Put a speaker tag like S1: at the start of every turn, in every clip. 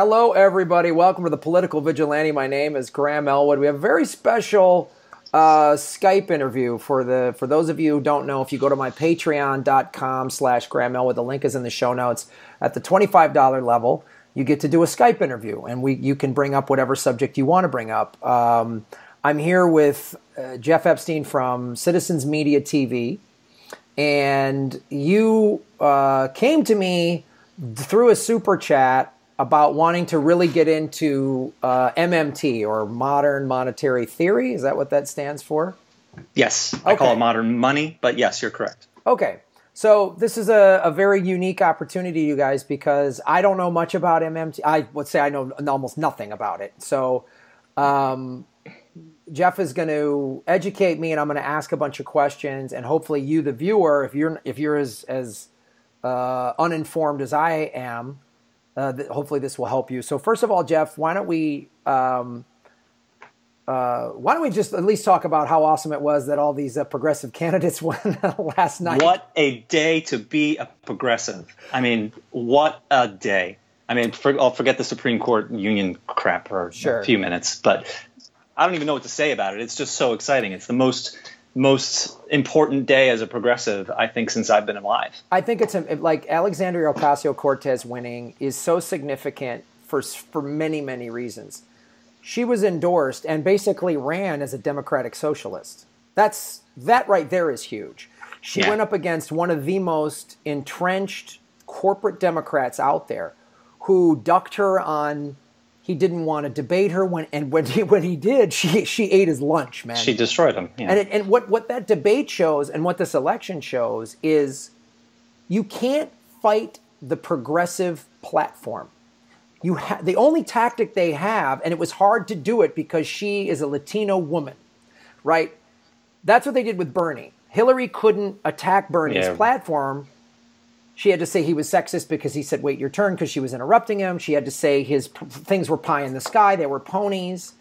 S1: Hello, everybody. Welcome to the Political Vigilante. My name is Graham Elwood. We have a very special uh, Skype interview for the for those of you who don't know. If you go to my Patreon.com slash Graham Elwood, the link is in the show notes. At the twenty five dollar level, you get to do a Skype interview, and we you can bring up whatever subject you want to bring up. Um, I'm here with uh, Jeff Epstein from Citizens Media TV, and you uh, came to me through a super chat about wanting to really get into uh, MMT or modern monetary theory. Is that what that stands for?
S2: Yes, I call it modern money, but yes, you're correct.
S1: Okay. So this is a, a, very unique opportunity, you guys, because I don't know much about MMT. I would say I know almost nothing about it. So um, Jeff is going to educate me, and I'm going to ask a bunch of questions, and hopefully you, the viewer, if you're if you're as as uh, uninformed as I am, uh, th- hopefully, this will help you. So, first of all, Jeff, why don't we um, uh, why don't we just at least talk about how awesome it was that all these uh, progressive candidates won last night?
S2: What a day to be a progressive! I mean, what a day! I mean, for, I'll forget the Supreme Court union crap for sure. a few minutes, but I don't even know what to say about it. It's just so exciting. It's the most most important day as a progressive, I think, since I've been alive.
S1: I think it's a, like Alexandria Ocasio Cortez winning is so significant for, for many, many reasons. She was endorsed and basically ran as a democratic socialist. That's that right there is huge. She yeah. went up against one of the most entrenched corporate Democrats out there who ducked her on he didn't want to debate her when and when he when he did she she ate his lunch man
S2: she destroyed him yeah.
S1: and it, and what what that debate shows and what this election shows is you can't fight the progressive platform you ha- the only tactic they have and it was hard to do it because she is a latino woman right that's what they did with bernie hillary couldn't attack bernie's yeah. platform she had to say he was sexist because he said, wait your turn, because she was interrupting him. She had to say his p- things were pie in the sky, they were ponies,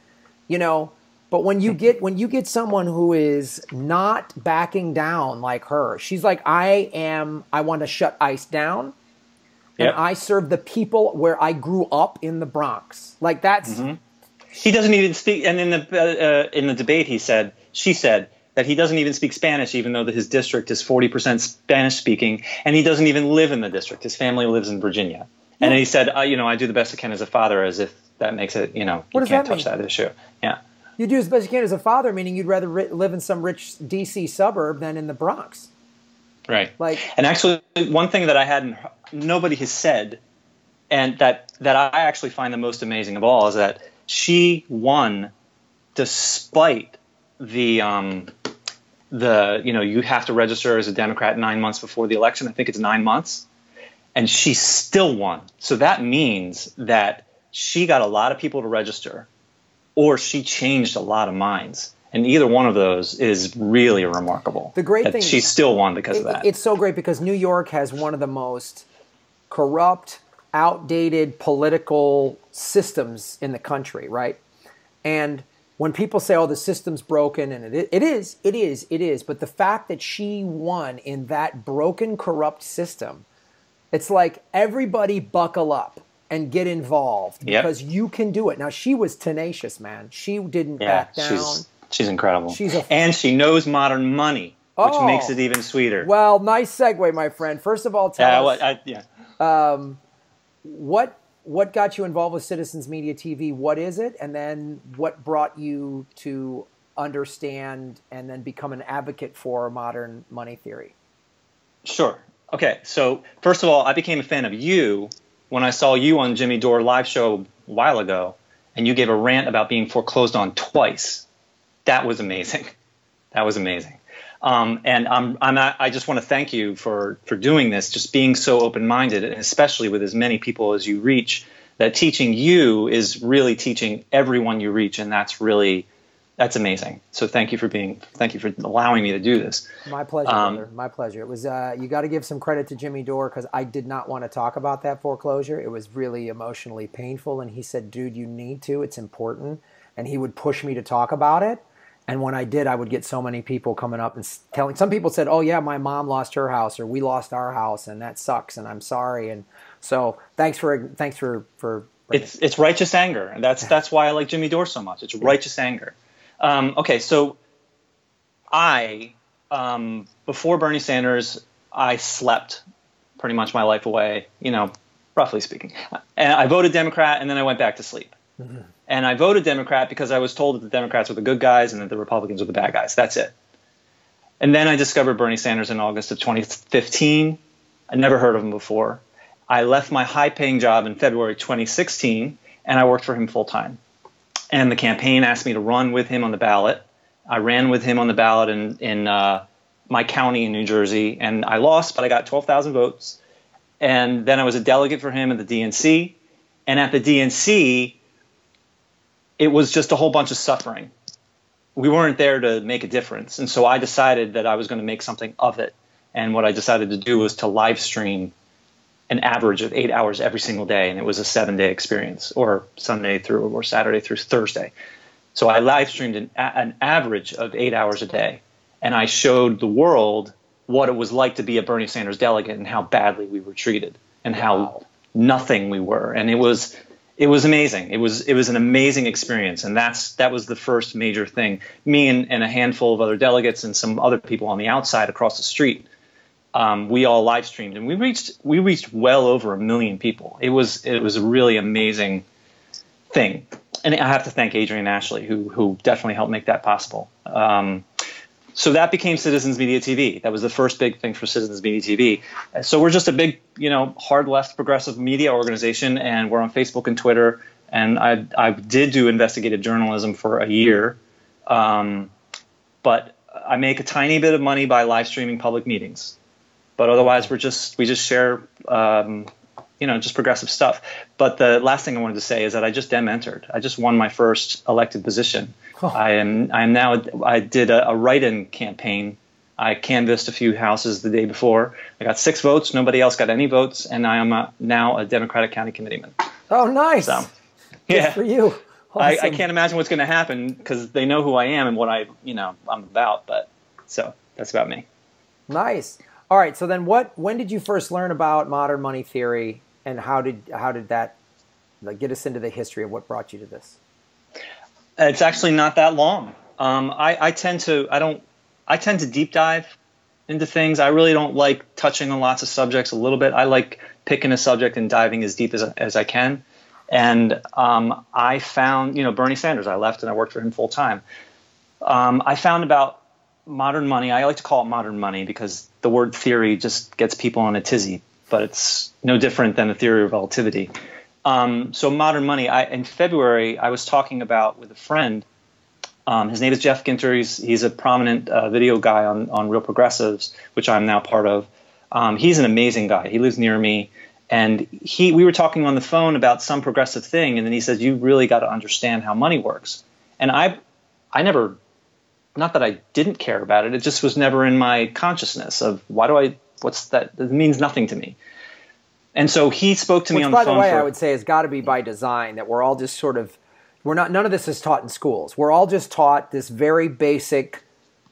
S1: you know. But when you get when you get someone who is not backing down like her, she's like, I am I want to shut ICE down. Yep. And I serve the people where I grew up in the Bronx. Like that's mm-hmm.
S2: He doesn't even speak and in the uh, uh in the debate he said she said that he doesn't even speak Spanish, even though his district is 40% Spanish speaking, and he doesn't even live in the district. His family lives in Virginia. And he said, uh, you know, I do the best I can as a father, as if that makes it, you know, what you can't that touch mean? that issue. Yeah.
S1: You do as best you can as a father, meaning you'd rather ri- live in some rich DC suburb than in the Bronx.
S2: Right. Like, and actually, one thing that I hadn't, nobody has said, and that that I actually find the most amazing of all is that she won despite the um, the you know you have to register as a Democrat nine months before the election. I think it's nine months, and she still won. So that means that she got a lot of people to register, or she changed a lot of minds. And either one of those is really remarkable.
S1: The great thing
S2: she still won because it, of that.
S1: It's so great because New York has one of the most corrupt, outdated political systems in the country, right? And when people say, "Oh, the system's broken," and it, it is, it is, it is, but the fact that she won in that broken, corrupt system, it's like everybody buckle up and get involved yep. because you can do it. Now she was tenacious, man. She didn't yeah, back down.
S2: She's, she's incredible. She's a, and she knows modern money, which oh, makes it even sweeter.
S1: Well, nice segue, my friend. First of all, tell
S2: yeah,
S1: us,
S2: I, yeah.
S1: Um, what what got you involved with Citizens Media TV? What is it? And then what brought you to understand and then become an advocate for modern money theory?
S2: Sure. Okay. So, first of all, I became a fan of you when I saw you on Jimmy Dore live show a while ago, and you gave a rant about being foreclosed on twice. That was amazing. That was amazing. Um, and I'm, I'm not, I just want to thank you for, for doing this, just being so open minded, and especially with as many people as you reach. That teaching you is really teaching everyone you reach, and that's really that's amazing. So thank you for being thank you for allowing me to do this.
S1: My pleasure, um, brother. My pleasure. It was uh, you got to give some credit to Jimmy Dore because I did not want to talk about that foreclosure. It was really emotionally painful, and he said, "Dude, you need to. It's important." And he would push me to talk about it. And when I did, I would get so many people coming up and telling. Some people said, "Oh yeah, my mom lost her house, or we lost our house, and that sucks, and I'm sorry." And so thanks for thanks for for
S2: It's it's righteous anger, and that's that's why I like Jimmy Dore so much. It's righteous anger. Um, okay, so I um, before Bernie Sanders, I slept pretty much my life away. You know, roughly speaking, and I voted Democrat, and then I went back to sleep. Mm-hmm. And I voted Democrat because I was told that the Democrats were the good guys and that the Republicans were the bad guys. That's it. And then I discovered Bernie Sanders in August of 2015. I never heard of him before. I left my high paying job in February 2016 and I worked for him full time. And the campaign asked me to run with him on the ballot. I ran with him on the ballot in, in uh, my county in New Jersey and I lost, but I got 12,000 votes. And then I was a delegate for him at the DNC. And at the DNC, it was just a whole bunch of suffering. We weren't there to make a difference. And so I decided that I was going to make something of it. And what I decided to do was to live stream an average of eight hours every single day, and it was a seven day experience, or Sunday through or Saturday through Thursday. So I live streamed an, an average of eight hours a day, and I showed the world what it was like to be a Bernie Sanders delegate and how badly we were treated and how nothing we were. And it was it was amazing. It was it was an amazing experience, and that's that was the first major thing. Me and, and a handful of other delegates and some other people on the outside across the street um, we all live streamed, and we reached we reached well over a million people. It was it was a really amazing thing, and I have to thank Adrian Ashley who who definitely helped make that possible. Um, so that became Citizens Media TV. That was the first big thing for Citizens Media TV. So we're just a big, you know, hard left progressive media organization, and we're on Facebook and Twitter. And I I did do investigative journalism for a year, um, but I make a tiny bit of money by live streaming public meetings but otherwise we're just we just share um, you know just progressive stuff. But the last thing I wanted to say is that I just dem entered. I just won my first elected position. I am I am now I did a, a write-in campaign. I canvassed a few houses the day before. I got six votes. Nobody else got any votes, and I am a, now a Democratic county committeeman.
S1: Oh, nice! So, yeah, for you.
S2: Awesome. I, I can't imagine what's going to happen because they know who I am and what I you know I'm about. But so that's about me.
S1: Nice. All right. So then, what? When did you first learn about modern money theory, and how did how did that like, get us into the history of what brought you to this?
S2: It's actually not that long. Um, I, I tend to I don't I tend to deep dive into things. I really don't like touching on lots of subjects a little bit. I like picking a subject and diving as deep as, as I can. And um, I found, you know, Bernie Sanders. I left and I worked for him full time. Um, I found about modern money. I like to call it modern money because the word theory just gets people on a tizzy, but it's no different than the theory of relativity. Um, so modern money. I, in February, I was talking about with a friend. Um, his name is Jeff Ginter. He's, he's a prominent uh, video guy on, on Real Progressives, which I'm now part of. Um, he's an amazing guy. He lives near me, and he we were talking on the phone about some progressive thing, and then he says, "You really got to understand how money works." And I I never not that I didn't care about it. It just was never in my consciousness of why do I? What's that? It means nothing to me. And so he spoke to
S1: Which,
S2: me on
S1: the
S2: phone. By
S1: the way,
S2: for,
S1: I would say has got to be by design that we're all just sort of we're not. None of this is taught in schools. We're all just taught this very basic.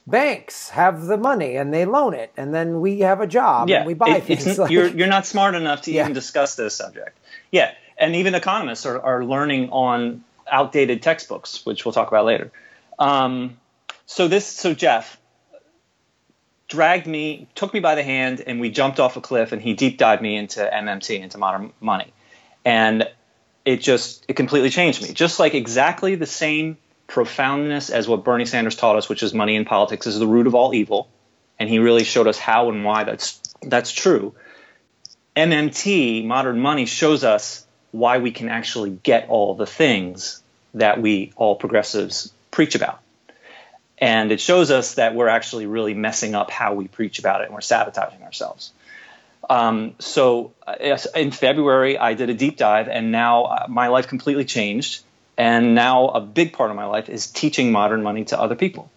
S1: Banks have the money and they loan it, and then we have a job
S2: yeah,
S1: and we buy
S2: it,
S1: things.
S2: Like, you're you're not smart enough to yeah. even discuss this subject. Yeah, and even economists are, are learning on outdated textbooks, which we'll talk about later. Um, so this, so Jeff dragged me, took me by the hand, and we jumped off a cliff, and he deep dived me into MMT, into modern money, and it just it completely changed me. Just like exactly the same profoundness as what Bernie Sanders taught us, which is money in politics is the root of all evil, and he really showed us how and why that's that's true. MMT, modern money, shows us why we can actually get all the things that we all progressives preach about. And it shows us that we're actually really messing up how we preach about it and we're sabotaging ourselves. Um, so uh, in February, I did a deep dive, and now uh, my life completely changed. And now a big part of my life is teaching modern money to other people.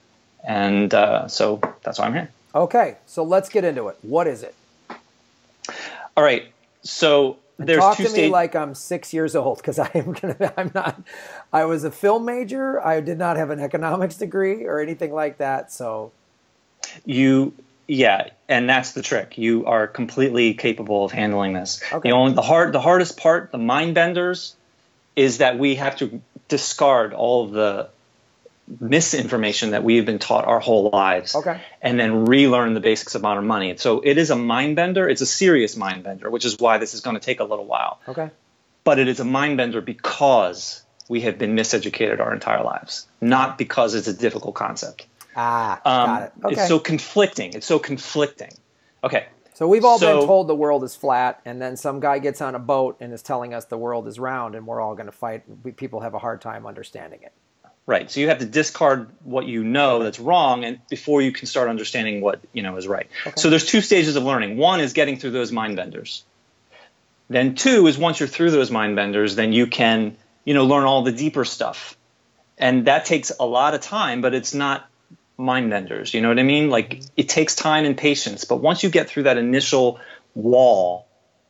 S2: And uh, so that's why I'm here.
S1: Okay, so let's get into it. What is it?
S2: All right. So there's
S1: talk to me like I'm six years old because I am gonna. I'm not. I was a film major. I did not have an economics degree or anything like that. So
S2: you, yeah, and that's the trick. You are completely capable of handling this. Okay. The only the hard, the hardest part, the mind benders, is that we have to discard all of the misinformation that we've been taught our whole lives
S1: okay.
S2: and then relearn the basics of modern money. So it is a mind bender. It's a serious mind bender, which is why this is going to take a little while.
S1: Okay.
S2: But it is a mind bender because we have been miseducated our entire lives, not because it's a difficult concept.
S1: Ah, um, got it. Okay.
S2: It's so conflicting. It's so conflicting. Okay.
S1: So we've all so, been told the world is flat, and then some guy gets on a boat and is telling us the world is round, and we're all going to fight. We, people have a hard time understanding it.
S2: Right. So you have to discard what you know that's wrong, and before you can start understanding what you know is right. Okay. So there's two stages of learning. One is getting through those mind benders. Then two is once you're through those mind benders, then you can you know learn all the deeper stuff, and that takes a lot of time, but it's not mind benders. You know what I mean? Like it takes time and patience, but once you get through that initial wall,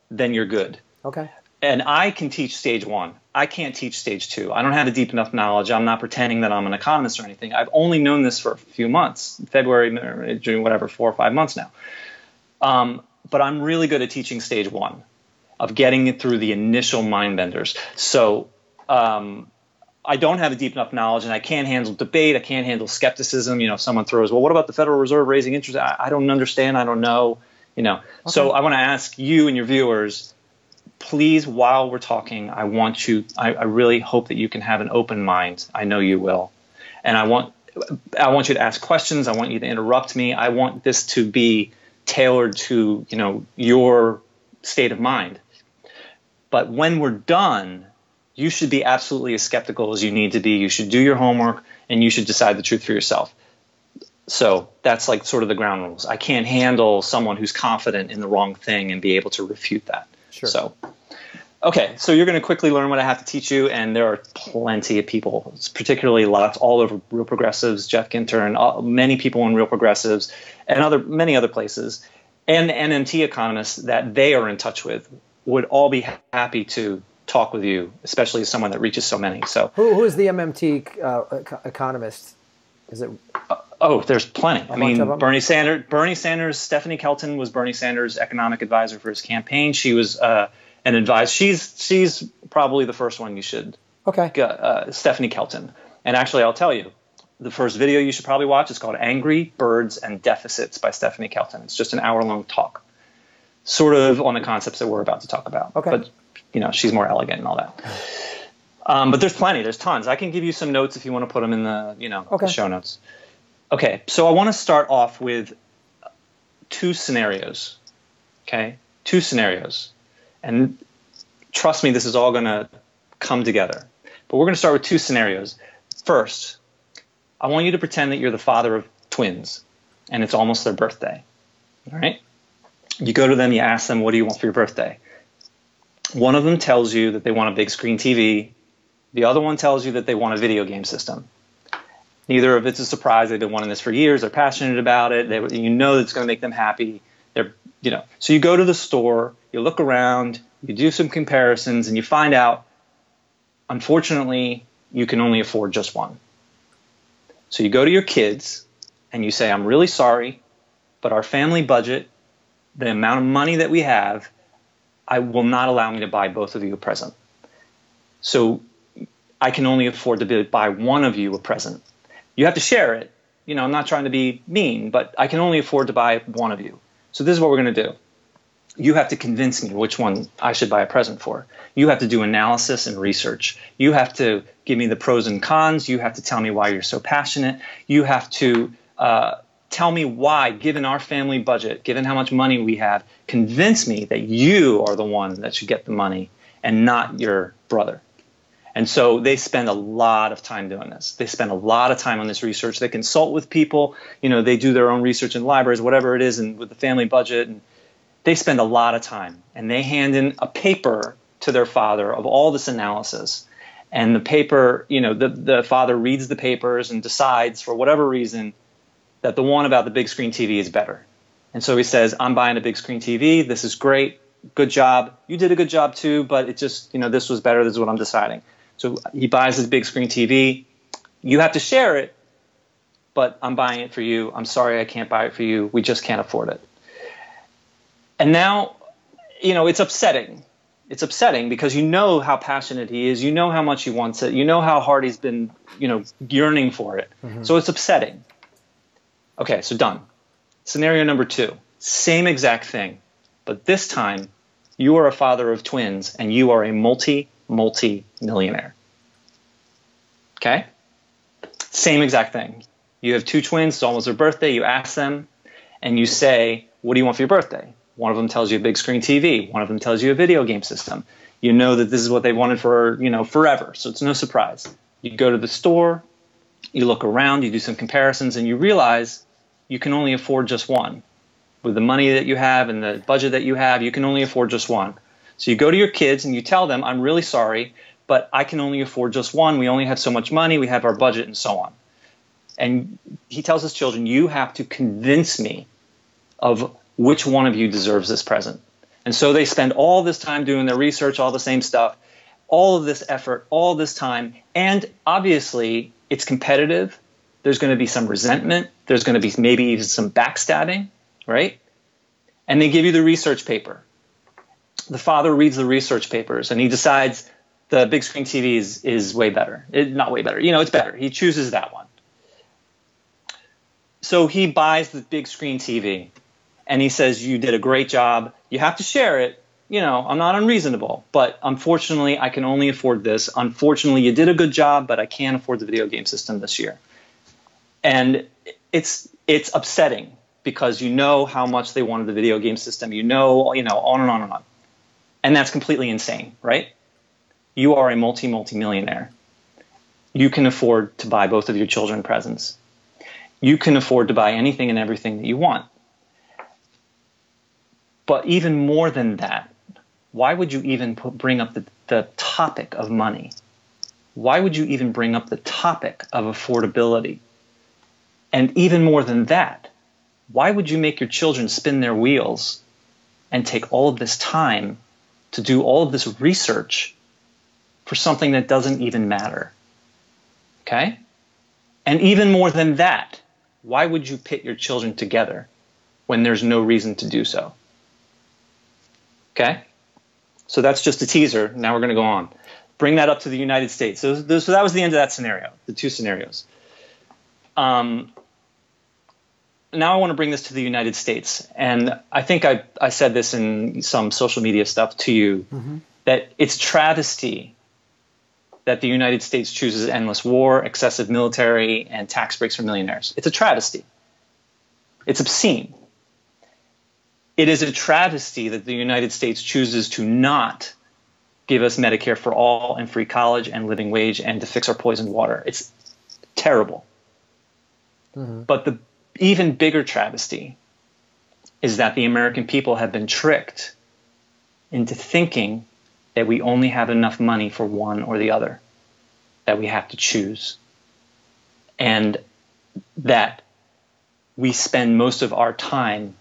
S2: then you're good.
S1: Okay.
S2: And I can teach stage one. I can't teach stage two. I don't have a deep enough knowledge. I'm not pretending that I'm an economist or anything. I've only known this for a few months, February, June, whatever, four or five months now. Um, but I'm really good at teaching stage one, of getting it through the initial mind benders. So um, I don't have a deep enough knowledge and I can't handle debate. I can't handle skepticism. You know, if someone throws, well, what about the Federal Reserve raising interest? I, I don't understand. I don't know. You know, okay. so I want to ask you and your viewers, please, while we're talking, I want you, I, I really hope that you can have an open mind. I know you will. And I want, I want you to ask questions. I want you to interrupt me. I want this to be tailored to, you know, your state of mind. But when we're done, you should be absolutely as skeptical as you need to be. You should do your homework and you should decide the truth for yourself. So that's like sort of the ground rules. I can't handle someone who's confident in the wrong thing and be able to refute that.
S1: Sure.
S2: So, okay, so you're going to quickly learn what I have to teach you, and there are plenty of people, particularly lots all over Real Progressives, Jeff Ginter, and all, many people in Real Progressives, and other many other places, and MMT economists that they are in touch with would all be happy to talk with you, especially as someone that reaches so many. So,
S1: who, who is the MMT uh, economist? Is it?
S2: Oh, there's plenty. I mean, Bernie Sanders. Bernie Sanders. Stephanie Kelton was Bernie Sanders' economic advisor for his campaign. She was uh, an advisor. She's she's probably the first one you should.
S1: Okay.
S2: Uh, Stephanie Kelton. And actually, I'll tell you, the first video you should probably watch is called "Angry Birds and Deficits" by Stephanie Kelton. It's just an hour-long talk, sort of on the concepts that we're about to talk about.
S1: Okay.
S2: But you know she's more elegant and all that. Um, but there's plenty. There's tons. I can give you some notes if you want to put them in the you know
S1: okay.
S2: the show notes. Okay, so I want to start off with two scenarios. Okay, two scenarios, and trust me, this is all going to come together. But we're going to start with two scenarios. First, I want you to pretend that you're the father of twins, and it's almost their birthday. All right. You go to them, you ask them, "What do you want for your birthday?" One of them tells you that they want a big screen TV. The other one tells you that they want a video game system. Neither of it's a surprise. They've been wanting this for years. They're passionate about it. They, you know it's going to make them happy. They're, you know. So you go to the store, you look around, you do some comparisons, and you find out, unfortunately, you can only afford just one. So you go to your kids and you say, I'm really sorry, but our family budget, the amount of money that we have, I will not allow me to buy both of you a present. So I can only afford to buy one of you a present. You have to share it. You know, I'm not trying to be mean, but I can only afford to buy one of you. So this is what we're going to do. You have to convince me which one I should buy a present for. You have to do analysis and research. You have to give me the pros and cons. You have to tell me why you're so passionate. You have to uh, tell me why, given our family budget, given how much money we have, convince me that you are the one that should get the money and not your brother. And so they spend a lot of time doing this. They spend a lot of time on this research. They consult with people. You know, they do their own research in libraries, whatever it is, and with the family budget. And they spend a lot of time. And they hand in a paper to their father of all this analysis. And the paper, you know, the, the father reads the papers and decides for whatever reason that the one about the big screen TV is better. And so he says, I'm buying a big screen TV. This is great. Good job. You did a good job too, but it just, you know, this was better. This is what I'm deciding. So he buys his big screen TV. You have to share it, but I'm buying it for you. I'm sorry I can't buy it for you. We just can't afford it. And now, you know, it's upsetting. It's upsetting because you know how passionate he is. You know how much he wants it. You know how hard he's been, you know, yearning for it. Mm-hmm. So it's upsetting. Okay, so done. Scenario number two, same exact thing, but this time you are a father of twins and you are a multi, multi millionaire. Okay? Same exact thing. You have two twins, it's almost their birthday, you ask them, and you say, What do you want for your birthday? One of them tells you a big screen TV, one of them tells you a video game system. You know that this is what they wanted for, you know, forever, so it's no surprise. You go to the store, you look around, you do some comparisons, and you realize you can only afford just one. With the money that you have and the budget that you have, you can only afford just one. So you go to your kids and you tell them, I'm really sorry, but I can only afford just one. We only have so much money, we have our budget, and so on. And he tells his children, You have to convince me of which one of you deserves this present. And so they spend all this time doing their research, all the same stuff, all of this effort, all this time. And obviously, it's competitive. There's going to be some resentment. There's going to be maybe even some backstabbing, right? And they give you the research paper. The father reads the research papers and he decides the big screen TV is, is way better. It, not way better. You know, it's better. He chooses that one. So he buys the big screen TV and he says, You did a great job. You have to share it. You know, I'm not unreasonable, but unfortunately, I can only afford this. Unfortunately, you did a good job, but I can't afford the video game system this year. And it's it's upsetting because you know how much they wanted the video game system. You know, you know, on and on and on. And that's completely insane, right? You are a multi multi millionaire. You can afford to buy both of your children presents. You can afford to buy anything and everything that you want. But even more than that, why would you even put, bring up the, the topic of money? Why would you even bring up the topic of affordability? And even more than that, why would you make your children spin their wheels and take all of this time to do all of this research for something that doesn't even matter? Okay? And even more than that, why would you pit your children together when there's no reason to do so? Okay? So that's just a teaser. Now we're going to go on. Bring that up to the United States. So, so that was the end of that scenario, the two scenarios. Um, now I want to bring this to the United States. And I think I, I said this in some social media stuff to you mm-hmm. that it's travesty that the United States chooses endless war, excessive military, and tax breaks for millionaires. It's a travesty. It's obscene it is a travesty that the United States chooses to not give us Medicare for all and free college and living wage and to fix our poisoned water. It's terrible. Mm-hmm. But the even bigger travesty is that the American people have been tricked into thinking that we only have enough money for one or the other, that we have to choose, and that we spend most of our time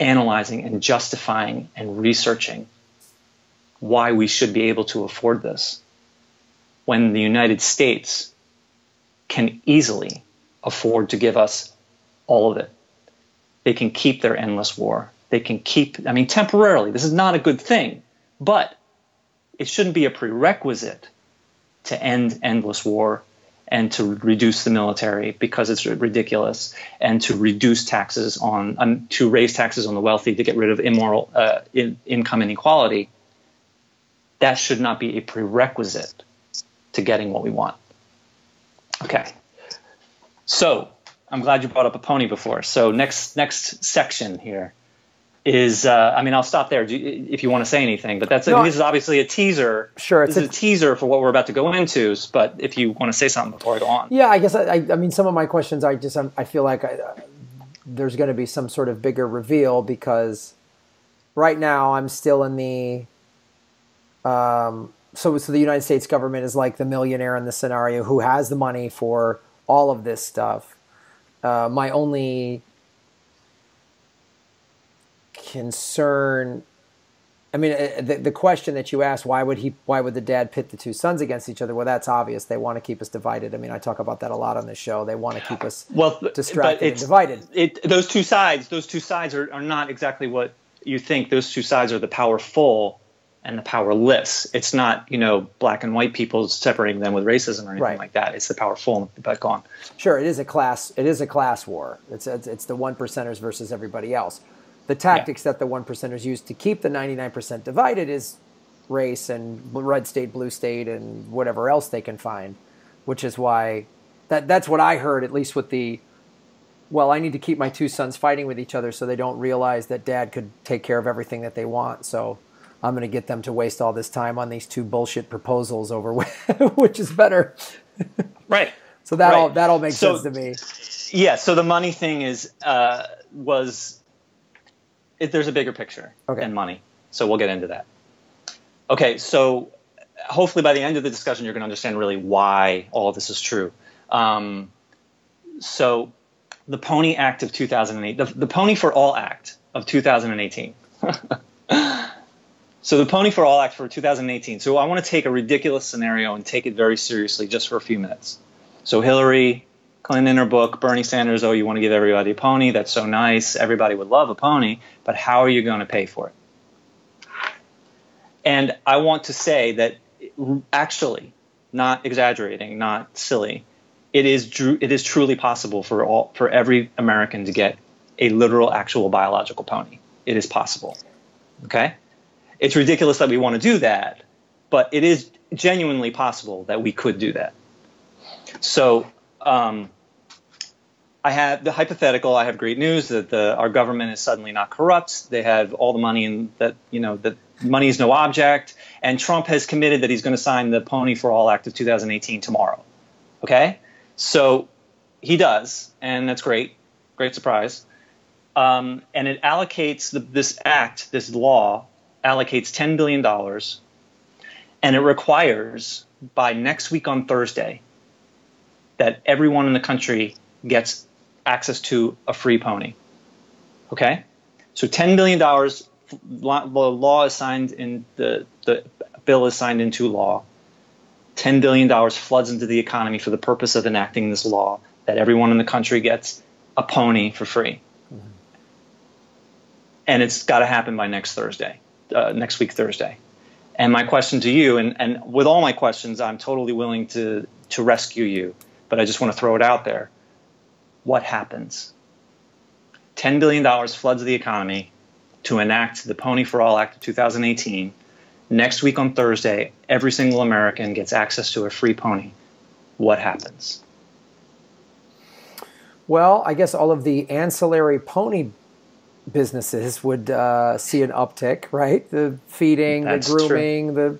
S2: analyzing and justifying and researching why we should be able to afford this when the United States can easily afford to give us all of it. They can keep their endless war. They can keep, I mean, temporarily, this is not a good thing, but it shouldn't be a prerequisite to end endless war and to reduce the military because it's ridiculous, and to reduce taxes on, um, to raise taxes on the wealthy to get rid of immoral uh, in, income inequality. That should not be a prerequisite to getting what we want. Okay, so I'm glad you brought up a pony before. So next next section here is uh, I mean I'll stop there if you want to say anything, but that's a, this is obviously a teaser.
S1: Sure,
S2: it's a, a, teaser for what we're about to go into. But if you want to say something before I go on,
S1: yeah, I guess I, I mean some of my questions I just I feel like I, uh, there's going to be some sort of bigger reveal because right now I'm still in the um, so so the United States government is like the millionaire in the scenario who has the money for all of this stuff. Uh, my only concern I mean, uh, the, the question that you asked, why would he, why would the dad pit the two sons against each other? Well, that's obvious. They want to keep us divided. I mean, I talk about that a lot on the show. They want to keep us well distracted and divided.
S2: It, those two sides, those two sides are, are not exactly what you think. Those two sides are the powerful and the powerless. It's not, you know, black and white people separating them with racism or anything
S1: Right.
S2: like that. It's the powerful. But go on.
S1: Sure, it is a class. It is a class war. It's it's, it's the one percenters versus everybody else. The tactics that the one percenters use to keep the ninety nine percent divided is race and red state, blue state, and whatever else they can find. Which is why that that's what I heard at least with the. Well, I need to keep my two sons fighting with each other so they don't realize that dad could take care of everything that they want. So I'm going to get them to waste all this time on these two bullshit proposals over which is better.
S2: Right.
S1: So that all
S2: Right.
S1: that all makes
S2: So-
S1: sense to me.
S2: Yeah. So the money thing is uh, was it, there's a bigger picture
S1: Okay.
S2: than money. So we'll get into that. Okay. So hopefully by the end of the discussion, you're going to understand really why all of this is true. Um, so the Pony Act of 2008, the, the Pony for All Act of 2018. so the Pony for All Act for 2018. So I want to take a ridiculous scenario and take it very seriously just for a few minutes. So Hillary Clinton in her book, Bernie Sanders, oh, you want to give everybody a pony? That's so nice. Everybody would love a pony, but how are you going to pay for it? And I want to say that actually, not exaggerating, not silly, it is it is truly possible for all for every American to get a literal, actual biological pony. It is possible. Okay, it's ridiculous that we want to do that, but it is genuinely possible that we could do that. So um, I have the hypothetical. I have great news that the, our government is suddenly not corrupt. They have all the money, and that you know that money is no object. And Trump has committed that he's going to sign the Pony for All Act of 2018 tomorrow. Okay, so he does, and that's great. Great surprise. Um, and it allocates the, this act, this law, allocates $10 billion, and it requires by next week on Thursday that everyone in the country gets access to a free pony. Okay? So $10 billion, the law is signed in, the, the bill is signed into law. $10 billion floods into the economy for the purpose of enacting this law that everyone in the country gets a pony for free. Mm-hmm. And it's got to happen by next Thursday, uh, next week, Thursday. And my question to you, and, and with all my questions, I'm totally willing to, to rescue you, but I just want to throw it out there. What happens? $10 billion floods the economy to enact the Pony for All Act of 2018. Next week on Thursday, every single American gets access to a free pony. What happens?
S1: Well, I guess all of the ancillary pony businesses would uh, see an uptick, right? The feeding,
S2: That's
S1: the grooming, the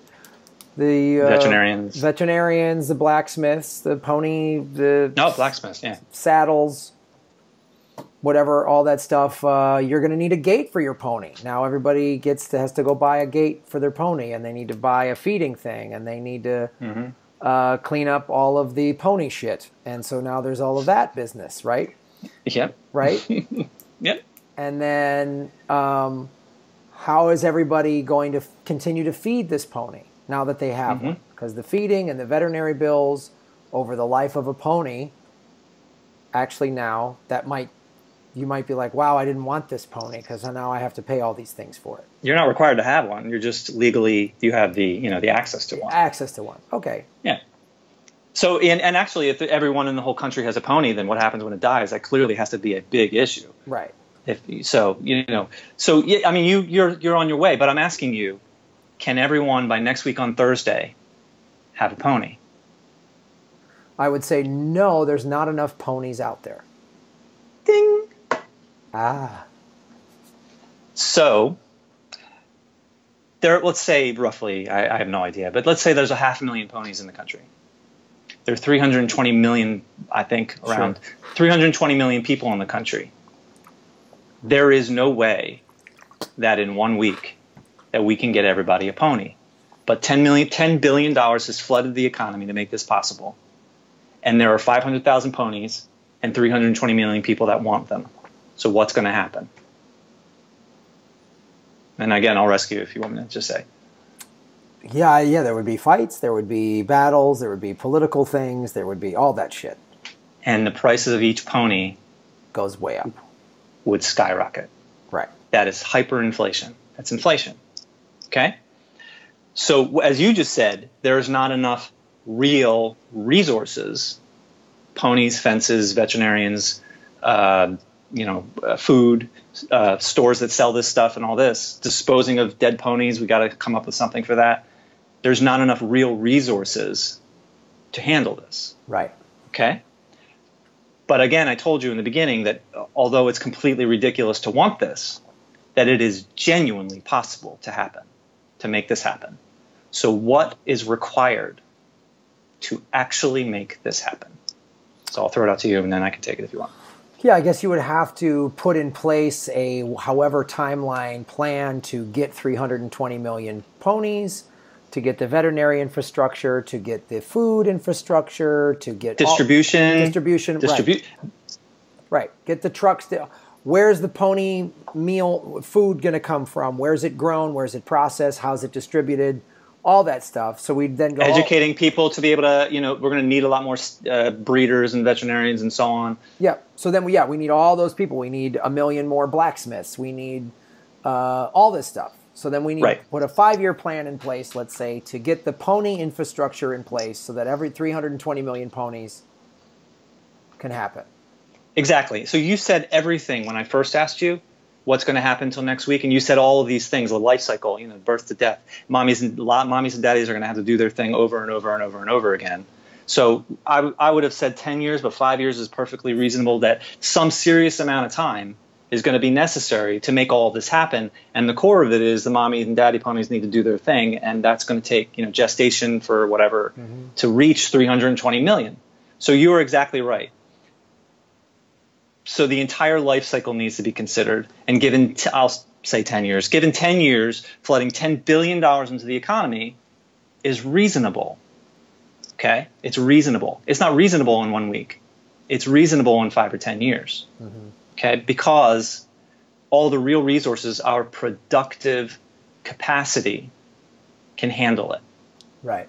S1: the uh,
S2: Veterinarians.
S1: veterinarians, the blacksmiths, the pony, the
S2: No, blacksmiths, yeah.
S1: saddles, whatever, all that stuff. Uh, you're going to need a gate for your pony. Now everybody gets to, has to go buy a gate for their pony, and they need to buy a feeding thing, and they need to uh, clean up all of the pony shit. And so now there's all of that business, right?
S2: Yep.
S1: Right.
S2: Yep.
S1: And then um, how is everybody going to f- continue to feed this pony now that they have one? Because the feeding and the veterinary bills over the life of a pony, actually now that might you might be like, wow, I didn't want this pony because now I have to pay all these things for it.
S2: You're not required to have one. You're just legally you have the you know the access to one.
S1: Access to one. Okay.
S2: Yeah. So and, and actually, if everyone in the whole country has a pony, then what happens when it dies? That clearly has to be a big issue.
S1: Right.
S2: If so, you know, so yeah, I mean, you you're you're on your way, but I'm asking you, can everyone by next week on Thursday have a pony?
S1: I would say no, there's not enough ponies out there.
S2: Ding.
S1: Ah.
S2: So there, let's say roughly, I, I have no idea, but let's say there's a half a million ponies in the country. There are 320 million, I think, around 320 million people in the country. There is no way that in one week that we can get everybody a pony. But 10 million, 10 billion dollars has flooded the economy to make this possible. And there are 500,000 ponies and 320 million people that want them. So what's going to happen? And again, I'll rescue you if you want me to just say.
S1: Yeah, yeah, there would be fights, there would be battles, there would be political things, there would be all that shit
S2: And the prices of each pony
S1: goes way up.
S2: Would skyrocket.
S1: Right.
S2: That is hyperinflation. That's inflation. Okay? So, as you just said, there's not enough real resources ponies, fences, veterinarians, uh, you know, uh, food, uh, stores that sell this stuff and all this, disposing of dead ponies. We got to come up with something for that. There's not enough real resources to handle this.
S1: Right.
S2: Okay. But again, I told you in the beginning that uh, although it's completely ridiculous to want this, that it is genuinely possible to happen, to make this happen. So, what is required to actually make this happen? So, I'll throw it out to you and then I can take it if you want.
S1: Yeah, I guess you would have to put in place a however timeline plan to get 320 million ponies, to get the veterinary infrastructure, to get the food infrastructure, to get
S2: distribution,
S1: all, distribution,
S2: distribu-
S1: right. right. Get the trucks. To, where's the pony meal food going to come from? Where's it grown? Where's it processed? How's it distributed? all that stuff. So we then go
S2: educating people to be able to, you know, we're going to need a lot more uh, breeders and veterinarians and so on.
S1: Yeah. So then we, yeah, we need all those people. We need a million more blacksmiths. We need uh, all this stuff. So then we need right. to put a five-year plan in place, let's say, to get the pony infrastructure in place, so that every 320 million ponies can happen.
S2: Exactly. So you said everything when I first asked you what's going to happen until next week. And you said all of these things, the life cycle, you know, birth to death. Mommies and mommies and daddies are going to have to do their thing over and over and over and over again. So I, I would have said 10 years, but five years is perfectly reasonable that some serious amount of time is going to be necessary to make all of this happen. And the core of it is the mommy and daddy ponies need to do their thing. And that's going to take, you know, gestation for whatever mm-hmm. to reach 320 million. So you are exactly right. So the entire life cycle needs to be considered. And given, t- I'll say 10 years, given 10 years, flooding $10 billion into the economy is reasonable. Okay? It's reasonable. It's not reasonable in one week, it's reasonable in five or 10 years. Mm-hmm. Okay? Because all the real resources, our productive capacity can handle it.
S1: Right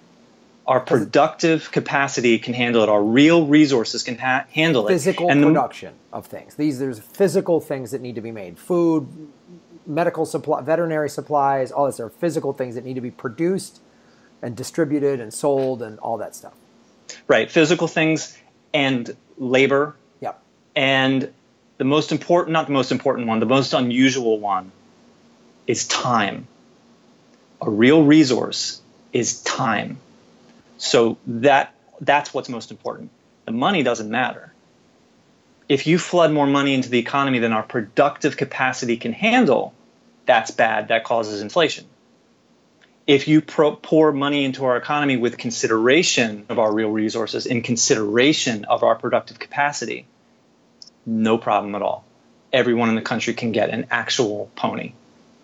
S2: our productive capacity can handle it. Our real resources can ha- handle
S1: it. Physical and production the, of things. These there's physical things that need to be made. Food, medical supply, veterinary supplies, all this are physical things that need to be produced and distributed and sold and all that stuff.
S2: Right, physical things and labor.
S1: Yep.
S2: And the most important, not the most important one, the most unusual one is time. A real resource is time so that that's what's most important. The money doesn't matter. If you flood more money into the economy than our productive capacity can handle, that's bad. That causes inflation. If you pro- pour money into our economy with consideration of our real resources, in consideration of our productive capacity, no problem at all. Everyone in the country can get an actual pony.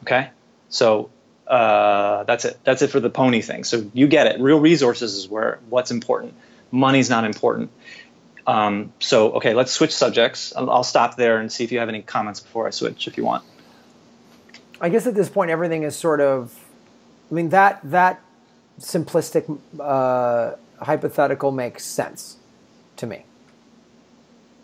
S2: Okay? So uh, that's it. That's it for the pony thing. So you get it. Real resources is where what's important. Money's not important. Um, so okay, let's switch subjects. I'll, stop there and see if you have any comments before I switch, if you want.
S1: I guess at this point, everything is sort of. I mean that that simplistic uh, hypothetical makes sense to me.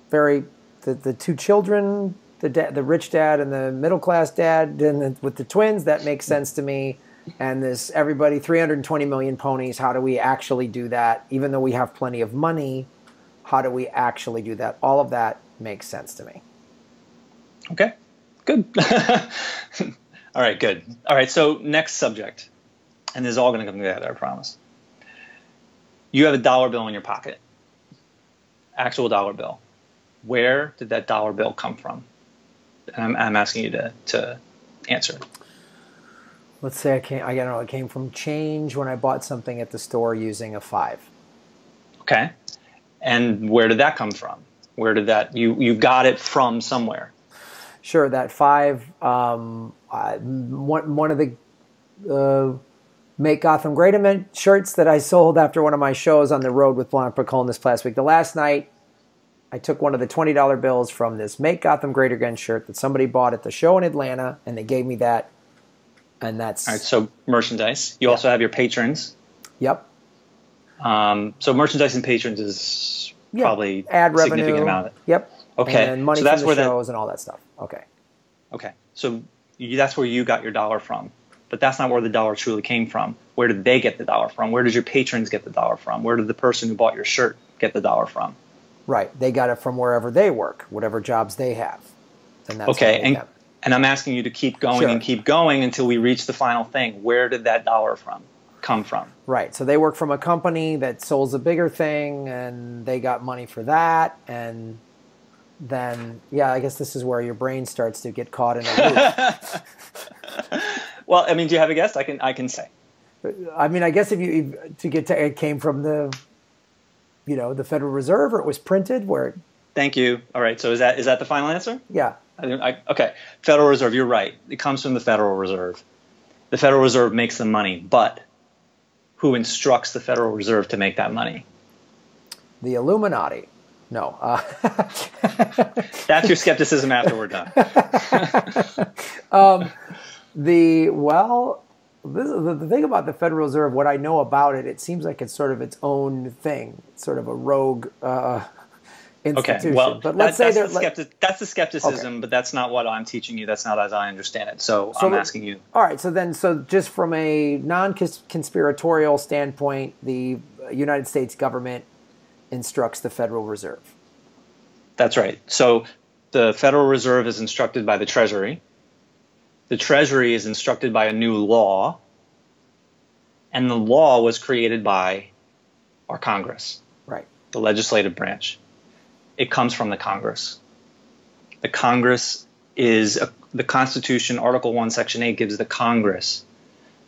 S1: Very the the two children the da- the rich dad and the middle class dad, and the, with the twins, that makes sense to me. And this everybody 320 million ponies. How do we actually do that? Even though we have plenty of money, how do we actually do that? All of that makes sense to me.
S2: Okay, good. all right, good. All right, so next subject, and this is all going to come together, I promise. You have a dollar bill in your pocket, actual dollar bill. Where did that dollar bill come from? I'm, I'm asking you to, to answer.
S1: Let's say I came, I don't know, it came from change when I bought something at the store using a five.
S2: Okay. And where did that come from? Where did that, you, you got it from somewhere?
S1: Sure, that five, um, uh, one, one of the uh, Make Gotham Great shirts that I sold after one of my shows on the road with Pacone this past week. The last night, I took one of the $20 bills from this Make Gotham Great Again shirt that somebody bought at the show in Atlanta, and they gave me that. And that's.
S2: All right, so merchandise. You yeah. also have your patrons.
S1: Yep.
S2: Um, so merchandise and patrons is yeah. probably
S1: ad revenue.
S2: significant amount of it.
S1: Yep.
S2: Okay.
S1: And money so that's from the where shows that, and all that stuff. Okay.
S2: Okay. So you, that's where you got your dollar from but that's not where the dollar truly came from. Where did they get the dollar from? Where did your patrons get the dollar from? Where did the person who bought your shirt get the dollar from?
S1: Right. They got it from wherever they work, whatever jobs they have.
S2: And that's okay. And, and I'm asking you to keep going sure. and keep going until we reach the final thing. Where did that dollar from come from?
S1: Right. So they work from a company that sells a bigger thing and they got money for that and then yeah, I guess this is where your brain starts to get caught in a
S2: loop. well, I mean, do you have a guess? I can I can say.
S1: I mean, I guess if you to get to it came from the you know the Federal Reserve or it was printed where.
S2: Thank you. All right. So is that is that the final answer?
S1: Yeah.
S2: I, I, okay. Federal Reserve. You're right. It comes from the Federal Reserve. The Federal Reserve makes the money, but who instructs the Federal Reserve to make that money?
S1: The Illuminati. No. Uh,
S2: That's your skepticism after we're done.
S1: um, the well, this, the, the thing about the Federal Reserve, what I know about it, it seems like it's sort of its own thing, sort of a rogue uh, institution.
S2: Okay, well, but let's that, say that's, the skepti- that's the skepticism, okay. but that's not what I'm teaching you. That's not as I understand it. So, so I'm asking you.
S1: All right. So then, so just from a non-conspiratorial standpoint, the United States government instructs the Federal Reserve.
S2: That's right. So the Federal Reserve is instructed by the Treasury the Treasury is instructed by a new law, and the law was created by our Congress,
S1: right?
S2: The legislative branch. It comes from the Congress. The Congress is a, the Constitution, Article 1, Section 8 gives the Congress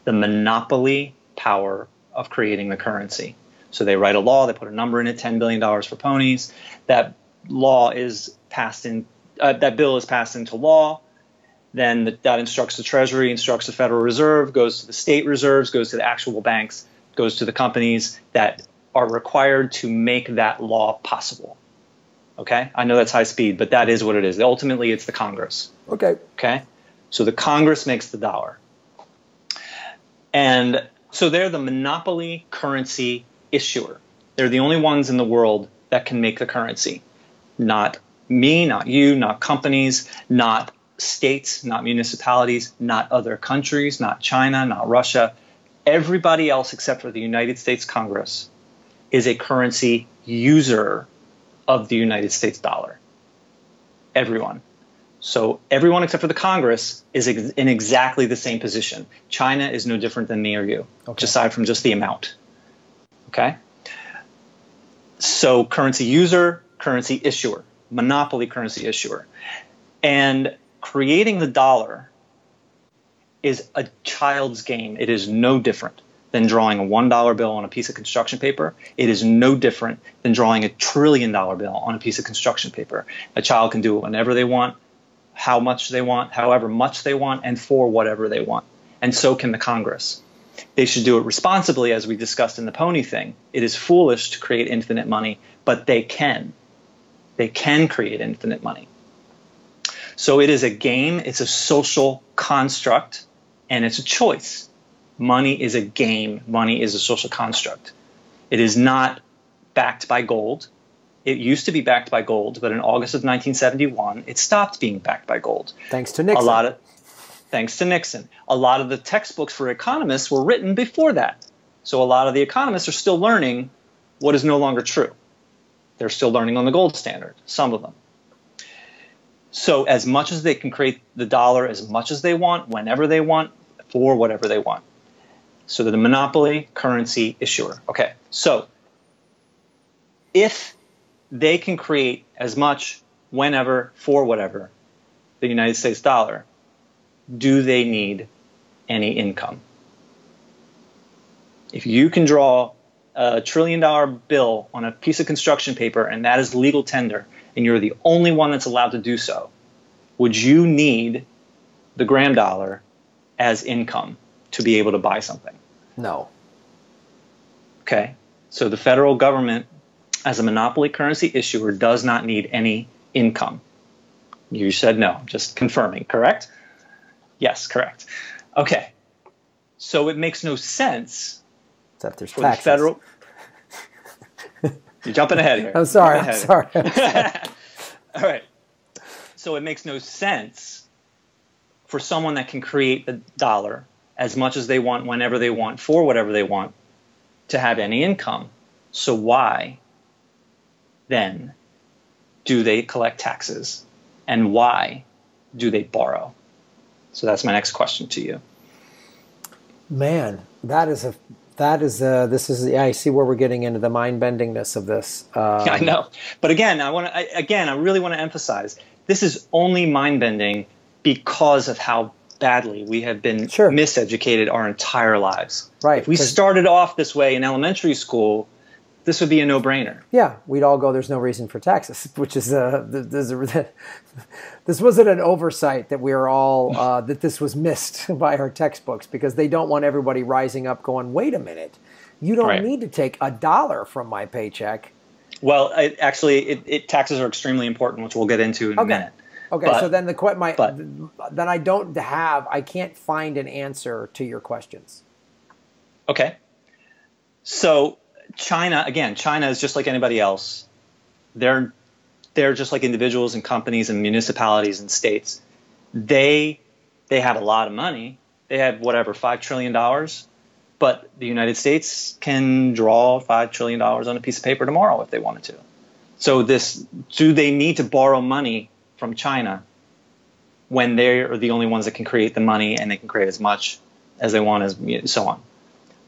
S2: the monopoly power of creating the currency. So they write a law, they put a number in it, $10 billion for ponies. That law is passed in, uh, that bill is passed into law then the, that instructs the Treasury, instructs the Federal Reserve, goes to the state reserves, goes to the actual banks, goes to the companies that are required to make that law possible. Okay? I know that's high speed, but that is what it is. Ultimately, it's the Congress.
S1: Okay.
S2: Okay? So the Congress makes the dollar. And so they're the monopoly currency issuer. They're the only ones in the world that can make the currency. Not me, not you, not companies, not states, not municipalities, not other countries, not China, not Russia. Everybody else except for the United States Congress is a currency user of the United States dollar. Everyone. So everyone except for the Congress is ex- in exactly the same position. China is no different than me or you, okay. aside from just the amount. Okay? So currency user, currency issuer, monopoly currency issuer. And creating the dollar is a child's game. It is no different than drawing a $1 bill on a piece of construction paper. It is no different than drawing a trillion dollar bill on a piece of construction paper. A child can do it whenever they want, how much they want, however much they want, and for whatever they want. And so can the Congress. They should do it responsibly, as we discussed in the pony thing. It is foolish to create infinite money, but they can. They can create infinite money. So it is a game, it's a social construct, and it's a choice. Money is a game, money is a social construct. It is not backed by gold. It used to be backed by gold, but in August of 1971, it stopped being backed by gold.
S1: Thanks to Nixon.
S2: A lot of thanks to Nixon. A lot of the textbooks for economists were written before that. So a lot of the economists are still learning what is no longer true. They're still learning on the gold standard, some of them. So as much as they can create the dollar as much as they want, whenever they want, for whatever they want. So the monopoly currency issuer. Okay. So if they can create as much whenever for whatever the United States dollar, do they need any income? If you can draw a trillion dollar bill on a piece of construction paper and that is legal tender, and you're the only one that's allowed to do so, would you need the gram dollar as income to be able to buy something?
S1: No.
S2: Okay. So the federal government, as a monopoly currency issuer, does not need any income. You said no, just confirming, correct? Yes, correct. Okay. So it makes no sense
S1: Except there's for taxes. the federal.
S2: You're jumping ahead here.
S1: I'm sorry. I'm sorry.
S2: All right. So it makes no sense for someone that can create the dollar as much as they want, whenever they want, for whatever they want, to have any income. So why then do they collect taxes? And why do they borrow? So that's my next question to you.
S1: Man, that is a that is a, this is yeah, I see where we're getting into the mind bendingness of this.
S2: Um, yeah, I know, but again, I want to again, I really want to emphasize this is only mind bending because of how badly we have been sure. miseducated our entire lives.
S1: Right.
S2: If we started off this way in elementary school, this would be a no-brainer.
S1: Yeah, we'd all go. There's no reason for taxes, which is uh, this, this wasn't an oversight that we are all uh, that this was missed by our textbooks because they don't want everybody rising up going, wait a minute, you don't right. need to take a dollar from my paycheck.
S2: Well, it, actually, it, it, taxes are extremely important, which we'll get into in okay. a minute.
S1: Okay, but, so then the my but, then I don't have I can't find an answer to your questions.
S2: Okay, so China again, China is just like anybody else. They're they're just like individuals and companies and municipalities and states. They they have a lot of money. They have whatever five trillion dollars, but the United States can draw five trillion dollars on a piece of paper tomorrow if they wanted to. So this do they need to borrow money from China when they are the only ones that can create the money and they can create as much as they want as so on?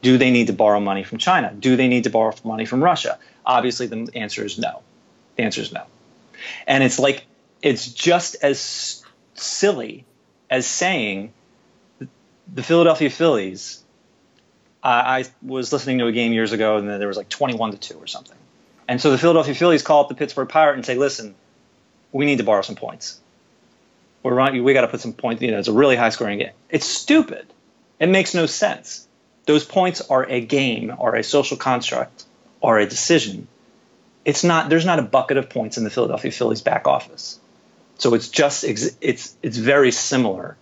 S2: Do they need to borrow money from China? Do they need to borrow money from Russia? Obviously, the answer is no. The answer is no. And it's like, it's just as silly as saying the Philadelphia Phillies. I was listening to a game years ago and there was like 21 to 2 or something. And so the Philadelphia Phillies call up the Pittsburgh Pirate and say, listen, we need to borrow some points. We're we got to put some points. You know, it's a really high scoring game. It's stupid. It makes no sense. Those points are a game or a social construct or a decision. It's not. There's not a bucket of points in the Philadelphia Phillies back office. So it's just it's it's very similar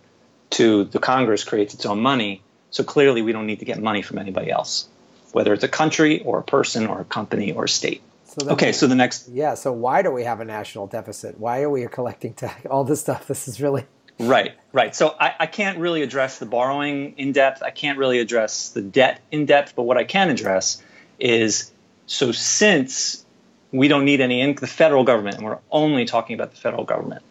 S2: to the Congress creates its own money. So clearly, we don't need to get money from anybody else, whether it's a country or a person or a company or a state. So okay, so the next.
S1: Yeah, so why do we have a national deficit? Why are we collecting tax? All this stuff. This is really
S2: Right, right. So I, I, can't really address the borrowing in depth. I can't really address the debt in depth. But what I can address is so since we don't need any in the federal government, and we're only talking about the federal government,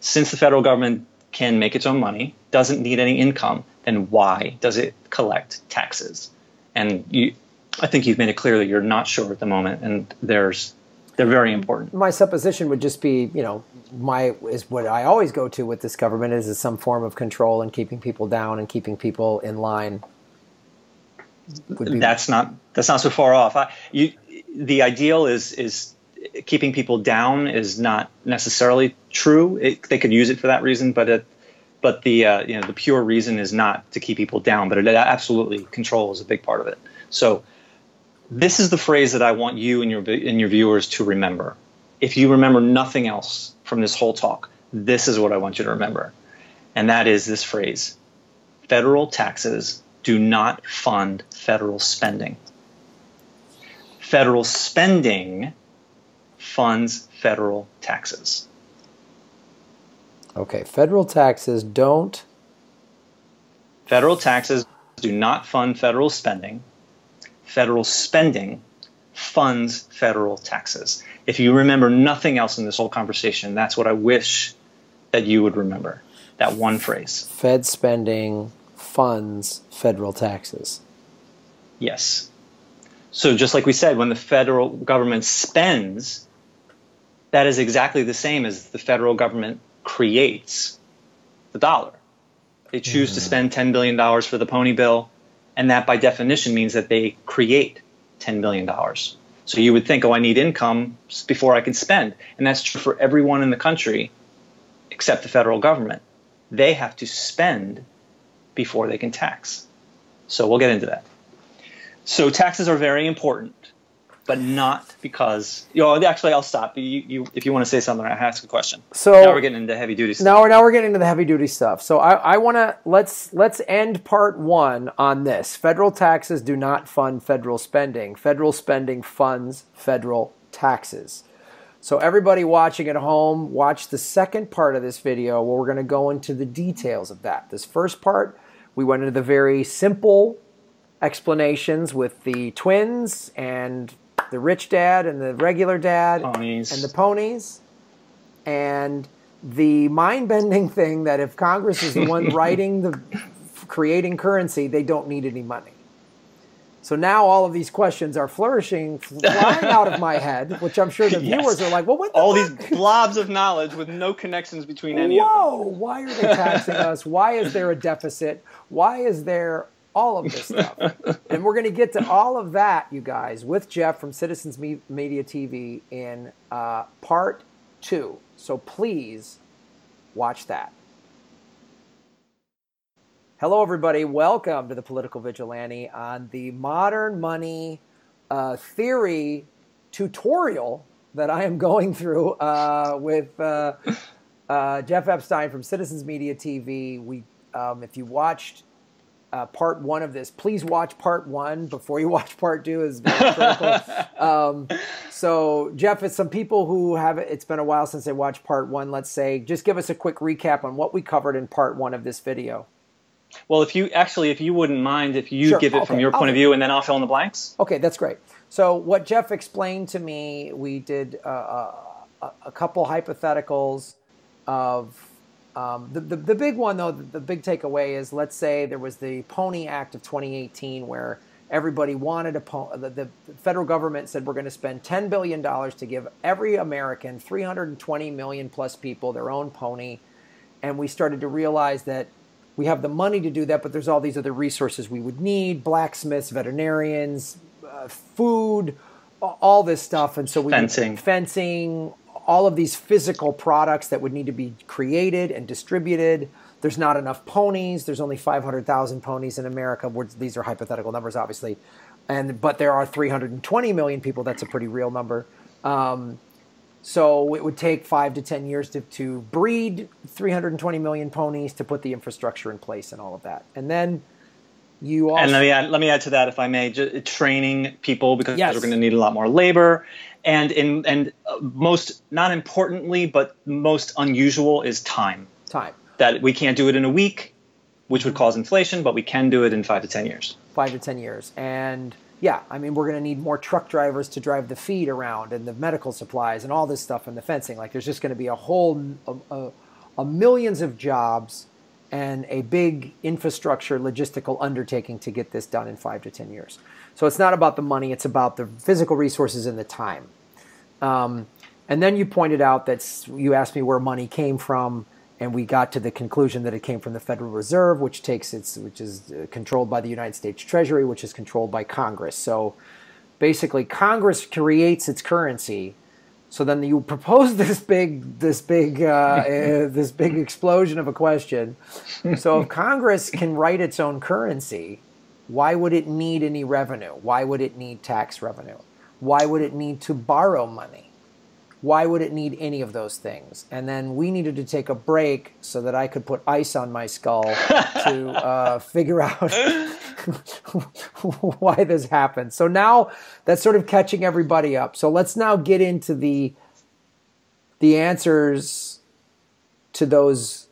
S2: since the federal government can make its own money, doesn't need any income, then why does it collect taxes? And you, I think you've made it clear that you're not sure at the moment, and there's they're very important.
S1: My supposition would just be, you know, my is what I always go to with this government is, is some form of control and keeping people down and keeping people in line.
S2: Be, that's not that's not so far off. I, you, the ideal is is keeping people down is not necessarily true. It, they could use it for that reason, but it, but the uh, you know the pure reason is not to keep people down. But it absolutely control is a big part of it. So this is the phrase that I want you and your and your viewers to remember. If you remember nothing else from this whole talk, this is what I want you to remember. And that is this phrase. Federal taxes do not fund federal spending. Federal spending funds federal taxes.
S1: Okay, federal taxes don't
S2: Federal taxes do not fund federal spending federal spending funds federal taxes. If you remember nothing else in this whole conversation, that's what I wish that you would remember. That one phrase.
S1: Fed spending funds federal taxes.
S2: Yes. So just like we said, when the federal government spends, that is exactly the same as the federal government creates the dollar. They choose mm-hmm. to spend $10 billion for the pony bill and that by definition means that they create $10 billion. So you would think, oh, I need income before I can spend. And that's true for everyone in the country except the federal government. They have to spend before they can tax. So we'll get into that. So taxes are very important but not because you know actually I'll stop you, you if you want to say something I ask a question.
S1: So
S2: now we're getting into heavy duty stuff.
S1: Now we're now we're getting into the heavy duty stuff. So I, I wanna let's let's end part one on this. Federal taxes do not fund federal spending. Federal spending funds federal taxes. So everybody watching at home, watch the second part of this video where we're gonna go into the details of that. This first part We went into the very simple explanations with the twins and the rich dad and the regular dad
S2: ponies.
S1: and the ponies and the mind-bending thing that if Congress is the one writing the creating currency, they don't need any money. So now all of these questions are flourishing, flying out of my head, which I'm sure the yes. viewers are like, "Well, what?"
S2: all fuck? these blobs of knowledge with no connections between any
S1: Whoa, of them. Whoa! Why are they taxing us? Why is there a deficit? Why is there all of this stuff? and we're going to get to all of that, you guys, with Jeff from Citizens Media TV in uh, part two. So please watch that. Hello, everybody. Welcome to the Political Vigilante on the modern money uh, theory tutorial that I am going through uh, with uh, uh Jeff Epstein from Citizens Media TV. We, um, if you watched uh, part one of this, please watch part one before you watch part two. Is very critical. um, so, Jeff, it's some people who have it's been a while since they watched part one. Let's say, just give us a quick recap on what we covered in part one of this video.
S2: Well, if you actually, if you wouldn't mind, if you sure. give it okay. from your point okay. of view, and then I'll fill in the blanks.
S1: Okay, that's great. So, what Jeff explained to me, we did uh, uh a, a, couple hypotheticals of um, the, the, the big one though. The, the big takeaway is, let's say there was the Pony Act of 2018, where everybody wanted a po- the, the federal government said we're going to spend 10 billion dollars to give every American, 320 million plus people, their own pony, and we started to realize that we have the money to do that, but there's all these other resources we would need blacksmiths, veterinarians, uh, food, all this stuff. And so we
S2: fencing.
S1: fencing, all of these physical products that would need to be created and distributed. There's not enough ponies. There's only 500,000 ponies in America. These are hypothetical numbers, obviously. And, but there are 320 million people. That's a pretty real number. Um, so it would take five to 10 years to, to breed 320 million ponies to put the infrastructure in place and all of that. And then you also.
S2: And let me add, let me add to that, if I may, just training people because yes. we're going to need a lot more labor. And, in, and uh, most, not importantly, but most unusual is time.
S1: Time.
S2: That we can't do it in a week, which would cause inflation, but we can do it in five to 10 years.
S1: Five to 10 years. And yeah, I mean, we're going to need more truck drivers to drive the feed around and the medical supplies and all this stuff and the fencing. Like, there's just going to be a whole a, a, a millions of jobs and a big infrastructure logistical undertaking to get this done in five to ten years. So it's not about the money; it's about the physical resources and the time. Um, and then you pointed out that you asked me where money came from and we got to the conclusion that it came from the Federal Reserve, which takes its, which is uh, controlled by the United States Treasury, which is controlled by Congress. So basically, Congress creates its currency. So then you propose this big, this big, uh, uh, this big explosion of a question. So if Congress can write its own currency, why would it need any revenue? Why would it need tax revenue? Why would it need to borrow money? Why would it need any of those things? And then we needed to take a break so that I could put ice on my skull to uh, figure out why this happened. So now that's sort of catching everybody up. So let's now get into the the answers to those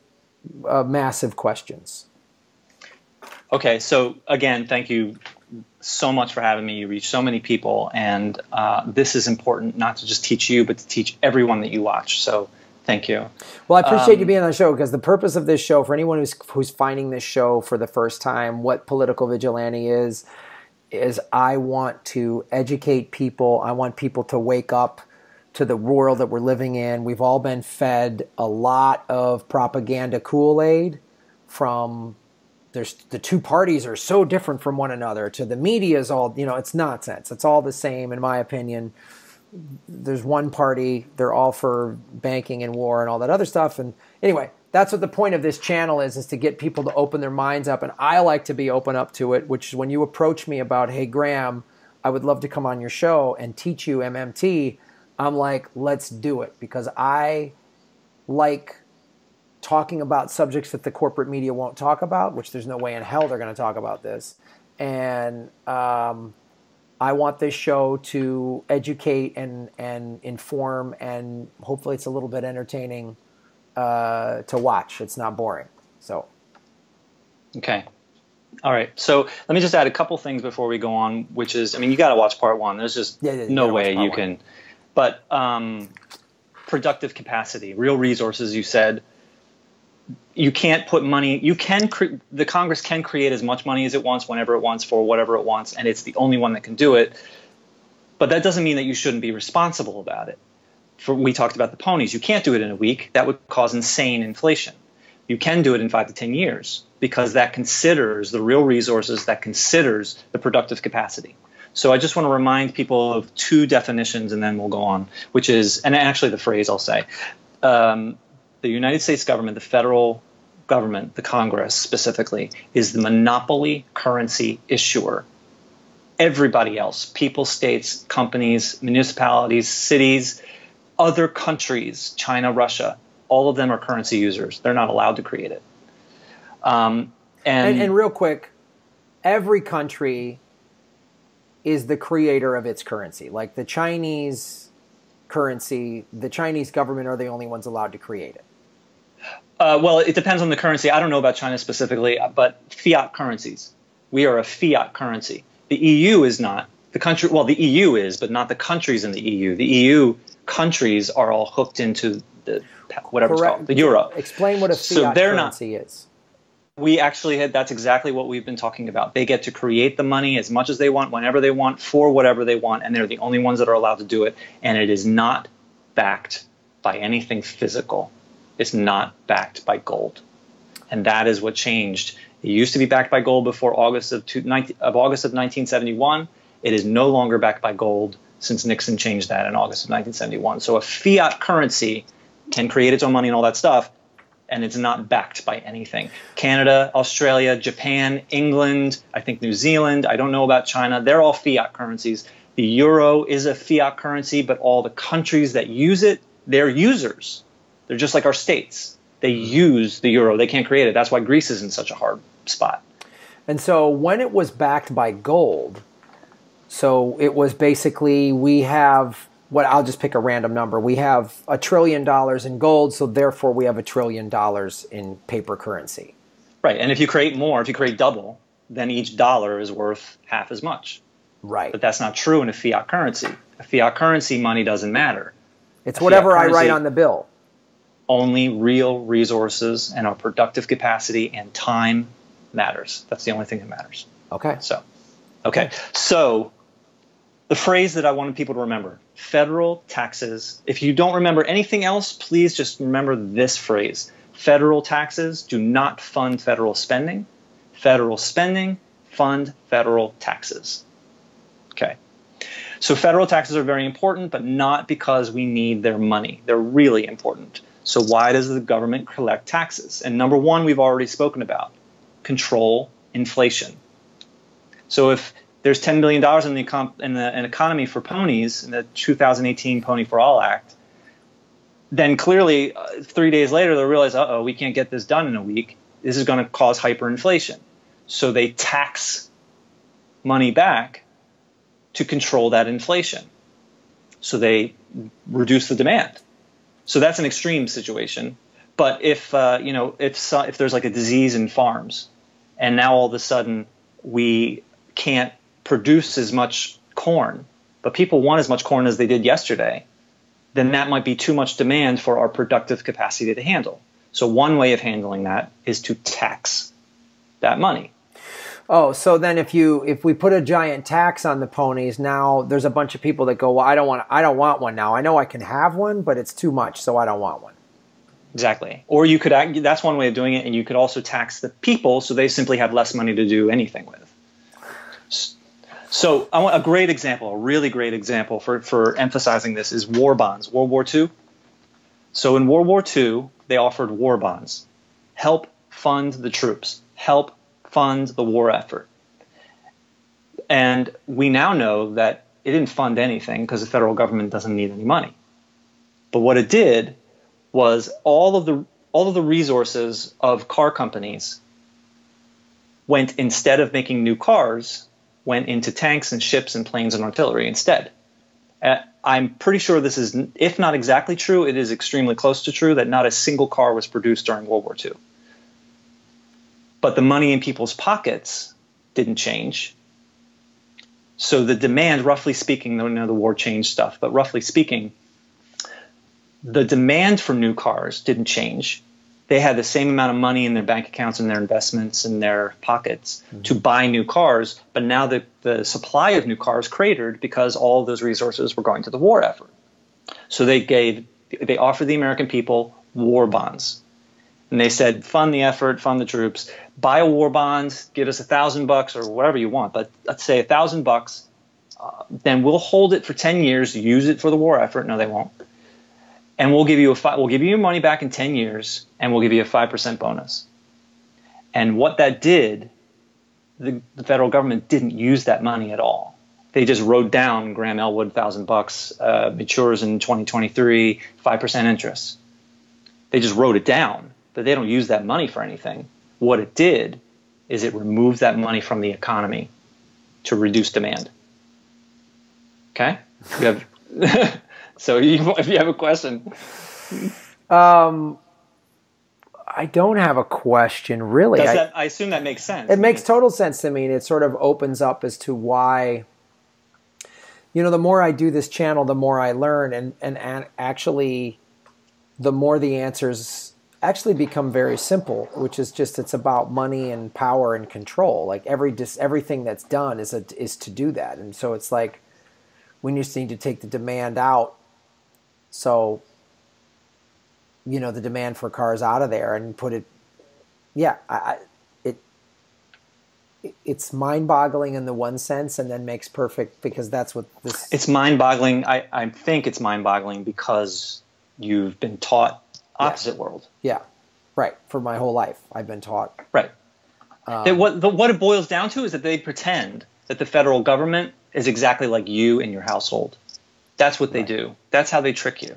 S1: uh, massive questions.
S2: Okay, so again, thank you so much for having me. You reach so many people, and uh, this is important not to just teach you, but to teach everyone that you watch. So thank you.
S1: Well, I appreciate um, you being on the show because the purpose of this show, for anyone who's who's finding this show for the first time, what political vigilante is, is I want to educate people. I want people to wake up to the world that we're living in. We've all been fed a lot of propaganda Kool Aid from there's the two parties are so different from one another to the media is all you know it's nonsense. It's all the same in my opinion. There's one party they're all for banking and war and all that other stuff. And anyway that's what the point of this channel is is to get people to open their minds up. And i like to be open up to it which is when you approach me about hey graham i would love to come on your show and teach you mmt i'm like let's do it. Because i like talking about subjects that the corporate media won't talk about, which there's no way in hell they're going to talk about this. And um, I want this show to educate and, and inform, and hopefully it's a little bit entertaining uh, to watch. It's not boring. So.
S2: Okay. All right. So let me just add a couple things before we go on, which is, I mean, you got to watch part one. There's just yeah, yeah, no way you one. can. But um, productive capacity, real resources, you said. You can't put money. You can. Cre- the Congress can create as much money as it wants, whenever it wants, for whatever it wants, and it's the only one that can do it. But that doesn't mean that you shouldn't be responsible about it. For, we talked about the ponies. You can't do it in a week. That would cause insane inflation. You can do it in five to ten years because that considers the real resources, that considers the productive capacity. So I just want to remind people of two definitions, and then we'll go on, which is, and actually the phrase I'll say, um, the United States government, the federal government, the Congress specifically, is the monopoly currency issuer. Everybody else, people, states, companies, municipalities, cities, other countries, China, Russia, all of them are currency users. They're not allowed to create it.
S1: Um, and, and, and real quick, every country is the creator of its currency. Like the Chinese currency, the Chinese government are the only ones allowed to create it.
S2: Uh, well, it depends on the currency. I don't know about China specifically, but fiat currencies. We are a fiat currency. The EU is not. The country, well, the EU is, but not the countries in the EU. The EU countries are all hooked into the whatever Correct. it's called, the euro.
S1: Explain what a fiat so currency not, is
S2: we actually had that's exactly what we've been talking about. They get to create the money as much as they want, whenever they want, for whatever they want, and they're the only ones that are allowed to do it. And it is not backed by anything physical. It's not backed by gold, and that is what changed. It used to be backed by gold before August of, two, 19, of August of 1971. It is no longer backed by gold since Nixon changed that in August of 1971. So a fiat currency can create its own money and all that stuff, and it's not backed by anything. Canada, Australia, Japan, England, I think New Zealand, I don't know about China, they're all fiat currencies. The euro is a fiat currency, but all the countries that use it, they're users. They're just like our states. They mm-hmm. use the euro, they can't create it. That's why Greece is in such a hard spot.
S1: And so when it was backed by gold, so it was basically we have what I'll just pick a random number. We have a trillion dollars in gold, so therefore we have a trillion dollars in paper currency.
S2: Right. And if you create more, if you create double, then each dollar is worth half as much.
S1: Right.
S2: But that's not true in a fiat currency. A fiat currency money doesn't matter.
S1: It's a whatever I write on the bill.
S2: Only real resources and our productive capacity and time matters. That's the only thing that matters.
S1: Okay.
S2: So, okay. So, the phrase that I wanted people to remember federal taxes. If you don't remember anything else, please just remember this phrase federal taxes do not fund federal spending. Federal spending fund federal taxes. Okay. So federal taxes are very important, but not because we need their money. They're really important. So why does the government collect taxes? And number one, we've already spoken about control inflation. So if there's $10 billion in the, in the in economy for ponies in the 2018 Pony for All Act, then clearly uh, three days later they'll realize, oh, we can't get this done in a week. This is going to cause hyperinflation. So they tax money back to control that inflation. So they reduce the demand. So that's an extreme situation. But if uh, you know if if there's like a disease in farms, and now all of a sudden we can't produce as much corn, but people want as much corn as they did yesterday, then that might be too much demand for our productive capacity to handle. So one way of handling that is to tax that money.
S1: Oh, so then if you if we put a giant tax on the ponies, now there's a bunch of people that go, "Well, I don't want I don't want one now. I know I can have one, but it's too much, so I don't want one."
S2: Exactly. Or you could that's one way of doing it and you could also tax the people so they simply have less money to do anything with. So I want a great example, a really great example for, for emphasizing this is war bonds, World War II. So in World War II, they offered war bonds. Help fund the troops, help fund the war effort. And we now know that it didn't fund anything because the federal government doesn't need any money. But what it did was all of the all of the resources of car companies went instead of making new cars went into tanks and ships and planes and artillery instead. Uh, I'm pretty sure this is, if not exactly true, it is extremely close to true that not a single car was produced during World War II. But the money in people's pockets didn't change. So the demand, roughly speaking, though know the war changed stuff, but roughly speaking, the demand for new cars didn't change. They had the same amount of money in their bank accounts and their investments in their pockets mm-hmm. to buy new cars, but now the, the supply of new cars cratered because all of those resources were going to the war effort. So they gave they offered the American people war bonds. And they said, fund the effort, fund the troops, buy a war bond, give us a thousand bucks or whatever you want, but let's say a thousand bucks, uh, then we'll hold it for 10 years, use it for the war effort. No, they won't. And we'll give you a fi- we'll give you your money back in 10 years and we'll give you a 5% bonus. And what that did the, the federal government didn't use that money at all. They just wrote down graham elwood 1000 bucks uh, matures in 2023 5% interest. They just wrote it down but they don't use that money for anything what it did is it removed that money from the economy to reduce demand okay you have So you, if you have a question,
S1: um, I don't have a question really.
S2: I, that, I, assume that makes sense.
S1: It makes total sense to me. And it sort of opens up as to why. You know, the more I do this channel, the more I learn, and and actually, the more the answers actually become very simple, which is just it's about money and power and control. Like every dis, everything that's done is a, is to do that, and so it's like we just need to take the demand out so, you know, the demand for cars out of there and put it, yeah, I, it, it's mind-boggling in the one sense, and then makes perfect because that's what this.
S2: It's mind-boggling. I, I think it's mind-boggling because you've been taught opposite
S1: yeah.
S2: world.
S1: Yeah, right. For my whole life, I've been taught.
S2: Right. Um, what the, what it boils down to is that they pretend that the federal government is exactly like you and your household. That's what they right. do. That's how they trick you.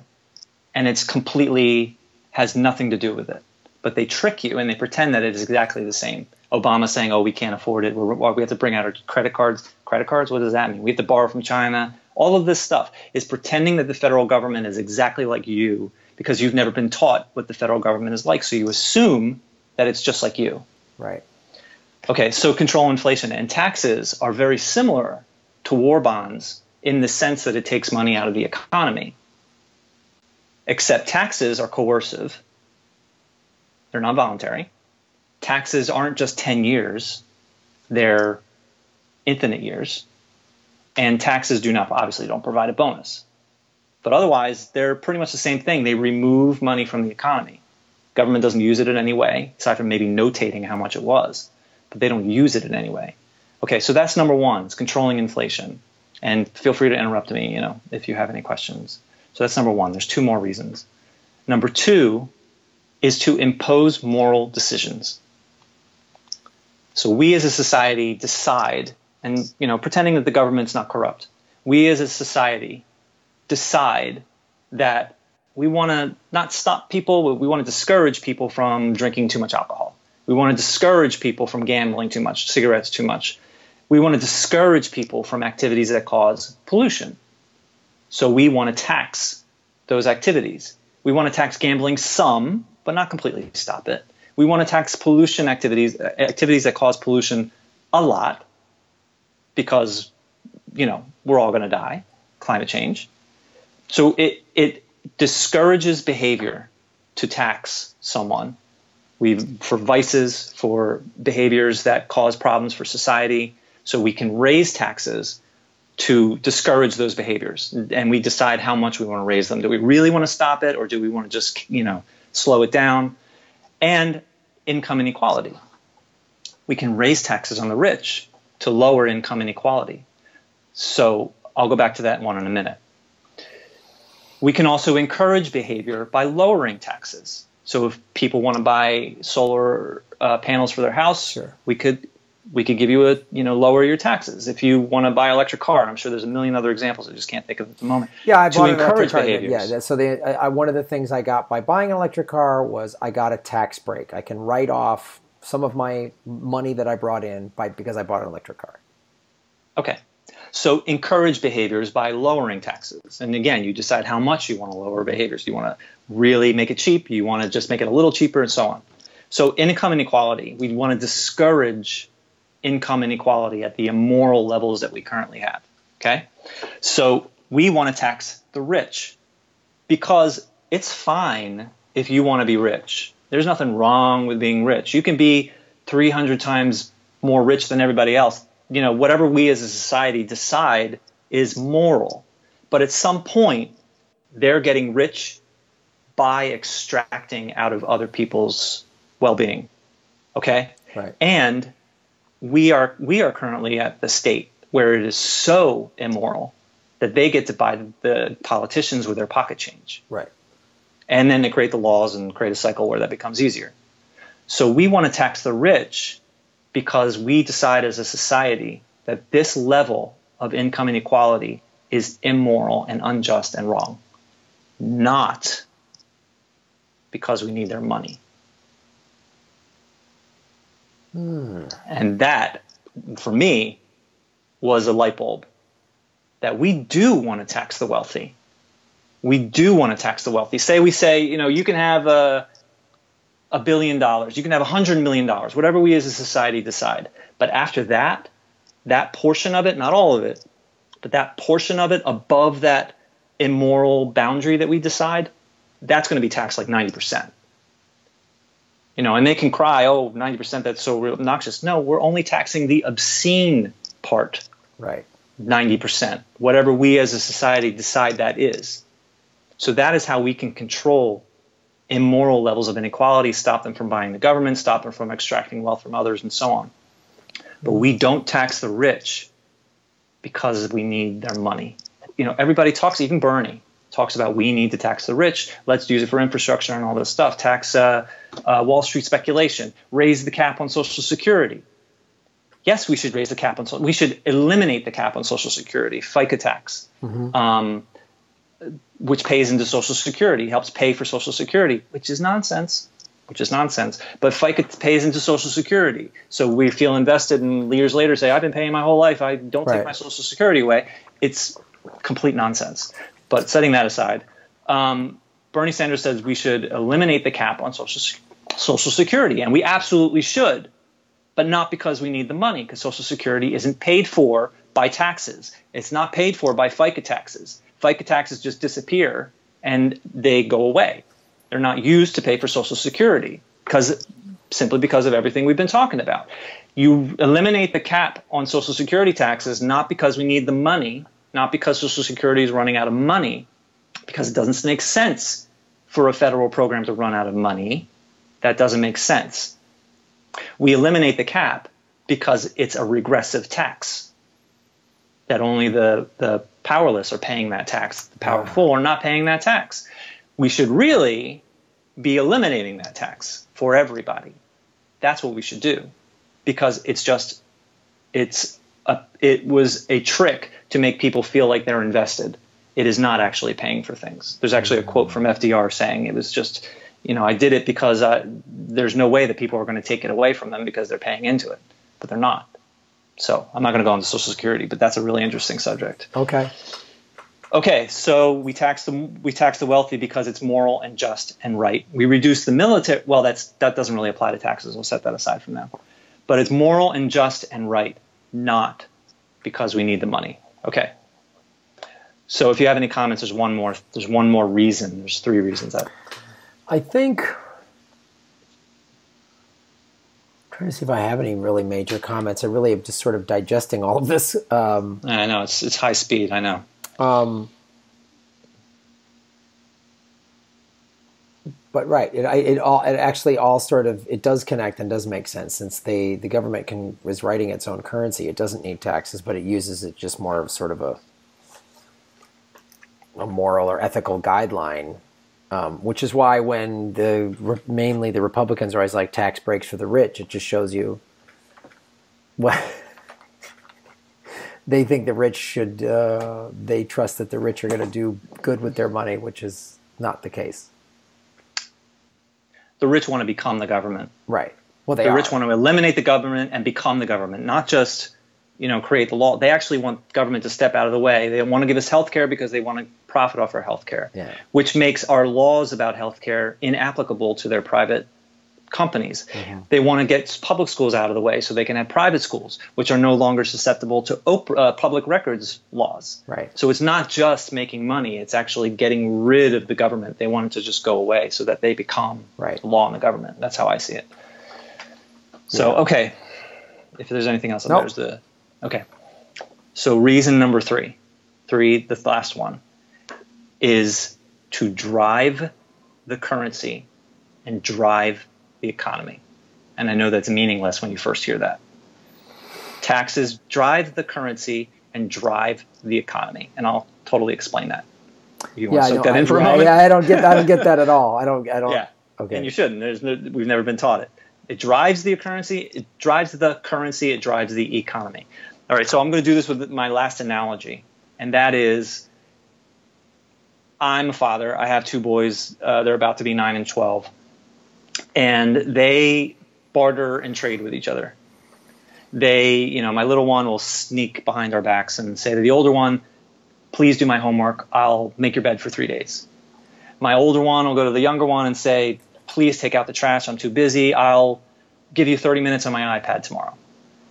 S2: And it's completely has nothing to do with it. But they trick you and they pretend that it is exactly the same. Obama saying, "Oh, we can't afford it. We're, we have to bring out our credit cards." Credit cards? What does that mean? We have to borrow from China. All of this stuff is pretending that the federal government is exactly like you because you've never been taught what the federal government is like. So you assume that it's just like you.
S1: Right.
S2: Okay, so control inflation and taxes are very similar to war bonds in the sense that it takes money out of the economy. Except taxes are coercive, they're not voluntary. Taxes aren't just 10 years, they're infinite years. And taxes do not, obviously, don't provide a bonus. But otherwise, they're pretty much the same thing. They remove money from the economy. Government doesn't use it in any way, aside from maybe notating how much it was, but they don't use it in any way. Okay, so that's number one, it's controlling inflation. And feel free to interrupt me, you know, if you have any questions. So that's number one. There's two more reasons. Number two is to impose moral decisions. So we as a society decide, and you know, pretending that the government's not corrupt, we as a society decide that we want to not stop people, we want to discourage people from drinking too much alcohol. We want to discourage people from gambling too much, cigarettes too much we want to discourage people from activities that cause pollution. So we want to tax those activities. We want to tax gambling some, but not completely stop it. We want to tax pollution activities, activities that cause pollution a lot because, you know, we're all going to die, climate change. So it, it discourages behavior to tax someone. We for vices, for behaviors that cause problems for society, so we can raise taxes to discourage those behaviors and we decide how much we want to raise them. Do we really want to stop it or do we want to just, you know, slow it down? And income inequality. We can raise taxes on the rich to lower income inequality. So I'll go back to that one in a minute. We can also encourage behavior by lowering taxes. So if people want to buy solar uh, panels for their house, sure. we could we could give you a you know lower your taxes if you want to buy an electric car. I'm sure there's a million other examples I just can't think of at the moment.
S1: Yeah, I to bought encourage an electric car. Yeah, so the, I, one of the things I got by buying an electric car was I got a tax break. I can write off some of my money that I brought in by because I bought an electric car.
S2: Okay. So encourage behaviors by lowering taxes. And again, you decide how much you want to lower behaviors. You want to really make it cheap? You want to just make it a little cheaper and so on. So income inequality, we want to discourage income inequality at the immoral levels that we currently have. Okay? So we want to tax the rich because it's fine if you want to be rich. There's nothing wrong with being rich. You can be 300 times more rich than everybody else. You know, whatever we as a society decide is moral. But at some point, they're getting rich by extracting out of other people's well-being. Okay?
S1: Right.
S2: And we are we are currently at the state where it is so immoral that they get to buy the politicians with their pocket change.
S1: Right.
S2: And then they create the laws and create a cycle where that becomes easier. So we want to tax the rich because we decide as a society that this level of income inequality is immoral and unjust and wrong, not because we need their money.
S1: Hmm.
S2: And that, for me, was a light bulb that we do want to tax the wealthy. We do want to tax the wealthy. Say we say, you know, you can have a a billion dollars, you can have a hundred million dollars, whatever we as a society decide. But after that, that portion of it, not all of it, but that portion of it above that immoral boundary that we decide, that's going to be taxed like 90%. You know, and they can cry, oh, 90%, that's so obnoxious. No, we're only taxing the obscene part.
S1: Right.
S2: 90%, whatever we as a society decide that is. So that is how we can control immoral levels of inequality, stop them from buying the government, stop them from extracting wealth from others, and so on. But we don't tax the rich because we need their money. You know, everybody talks, even Bernie talks about we need to tax the rich. Let's use it for infrastructure and all this stuff. Tax uh, uh, Wall Street speculation. Raise the cap on Social Security. Yes, we should raise the cap on. We should eliminate the cap on Social Security. FICA tax. Mm-hmm. Um, which pays into Social Security, helps pay for Social Security, which is nonsense, which is nonsense. But FICA pays into Social Security, so we feel invested, and years later say, "I've been paying my whole life. I don't right. take my Social Security away." It's complete nonsense. But setting that aside, um, Bernie Sanders says we should eliminate the cap on Social Social Security, and we absolutely should, but not because we need the money, because Social Security isn't paid for by taxes. It's not paid for by FICA taxes. FICA taxes just disappear and they go away. They're not used to pay for Social Security because simply because of everything we've been talking about. You eliminate the cap on Social Security taxes not because we need the money, not because Social Security is running out of money, because it doesn't make sense for a federal program to run out of money. That doesn't make sense. We eliminate the cap because it's a regressive tax that only the, the powerless are paying that tax. The powerful are not paying that tax. We should really be eliminating that tax for everybody. That's what we should do because it's just it's a, it was a trick to make people feel like they're invested. It is not actually paying for things. There's actually a quote from FDR saying it was just, you know, I did it because uh, there's no way that people are going to take it away from them because they're paying into it, but they're not. So I'm not going to go into Social Security, but that's a really interesting subject.
S1: Okay.
S2: Okay, so we tax the we tax the wealthy because it's moral and just and right. We reduce the military. Well, that's that doesn't really apply to taxes. We'll set that aside from now. But it's moral and just and right, not because we need the money. Okay. So if you have any comments, there's one more. There's one more reason. There's three reasons. That
S1: I think trying to see if I have any really major comments. I really am just sort of digesting all of this. Um,
S2: I know it's it's high speed. I know.
S1: Um, but right, it, it all it actually all sort of it does connect and does make sense since they the government can is writing its own currency. It doesn't need taxes, but it uses it just more of sort of a a moral or ethical guideline um, which is why when the mainly the Republicans are always like tax breaks for the rich, it just shows you what they think the rich should. Uh, they trust that the rich are going to do good with their money, which is not the case.
S2: The rich want to become the government,
S1: right? Well, they
S2: the are. rich want to eliminate the government and become the government, not just you know create the law. They actually want government to step out of the way. They want to give us health care because they want to profit off our healthcare,
S1: yeah.
S2: which makes our laws about healthcare inapplicable to their private companies. Mm-hmm. They want to get public schools out of the way so they can have private schools, which are no longer susceptible to op- uh, public records laws.
S1: Right.
S2: So it's not just making money; it's actually getting rid of the government. They want it to just go away so that they become
S1: right.
S2: law in the government. That's how I see it. So yeah. okay, if there's anything else, nope. there's the okay. So reason number three, three, the last one, is to drive the currency and drive the economy. And I know that's meaningless when you first hear that. Taxes drive the currency and drive the economy. And I'll totally explain that. You want yeah, to soak that in for
S1: yeah,
S2: a moment?
S1: Yeah, I don't get I don't get that at all. I don't I don't
S2: Yeah. Okay. And you shouldn't. There's no, we've never been taught it. It drives the currency, it drives the currency, it drives the economy. All right, so I'm going to do this with my last analogy, and that is I'm a father. I have two boys. Uh, they're about to be 9 and 12 and they barter and trade with each other. They, you know, my little one will sneak behind our backs and say to the older one, please do my homework. I'll make your bed for three days. My older one will go to the younger one and say, please take out the trash. I'm too busy. I'll give you 30 minutes on my iPad tomorrow.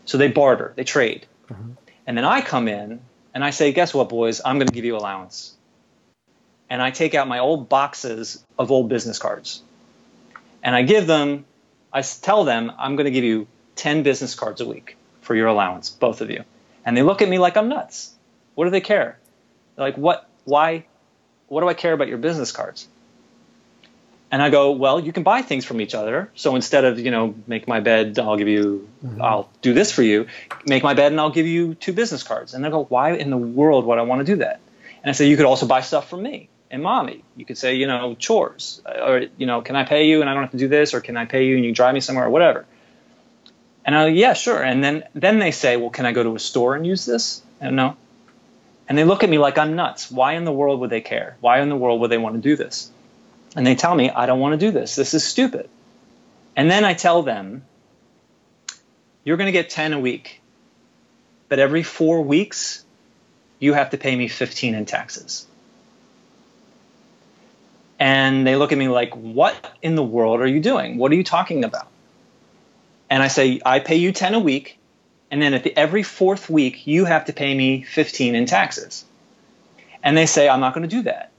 S2: So they barter, they trade. Mm-hmm. And then I come in and I say, guess what, boys? I'm going to give you allowance. And I take out my old boxes of old business cards and I give them, I tell them, I'm going to give you 10 business cards a week for your allowance, both of you. And they look at me like I'm nuts. What do they care? They're like, what, why, what do I care about your business cards? And I go, well, you can buy things from each other. So instead of, you know, make my bed, I'll give you, mm-hmm. I'll do this for you. Make my bed and I'll give you two business cards. And they go, why in the world would I want to do that? And I say, you could also buy stuff from me and mommy. You could say, you know, chores, or you know, can I pay you and I don't have to do this, or can I pay you and you drive me somewhere, or whatever. And I, yeah, sure. And then then they say, well, can I go to a store and use this? And no. And they look at me like I'm nuts. Why in the world would they care? Why in the world would they want to do this? And they tell me, I don't want to do this. This is stupid. And then I tell them, you're going to get 10 a week, but every four weeks, you have to pay me 15 in taxes and they look at me like, What in the world are you doing? What are you talking about? And I say, I pay you 10 a week, and then at the, every fourth week, you have to pay me 15 in taxes. And they say, I'm not going to do that.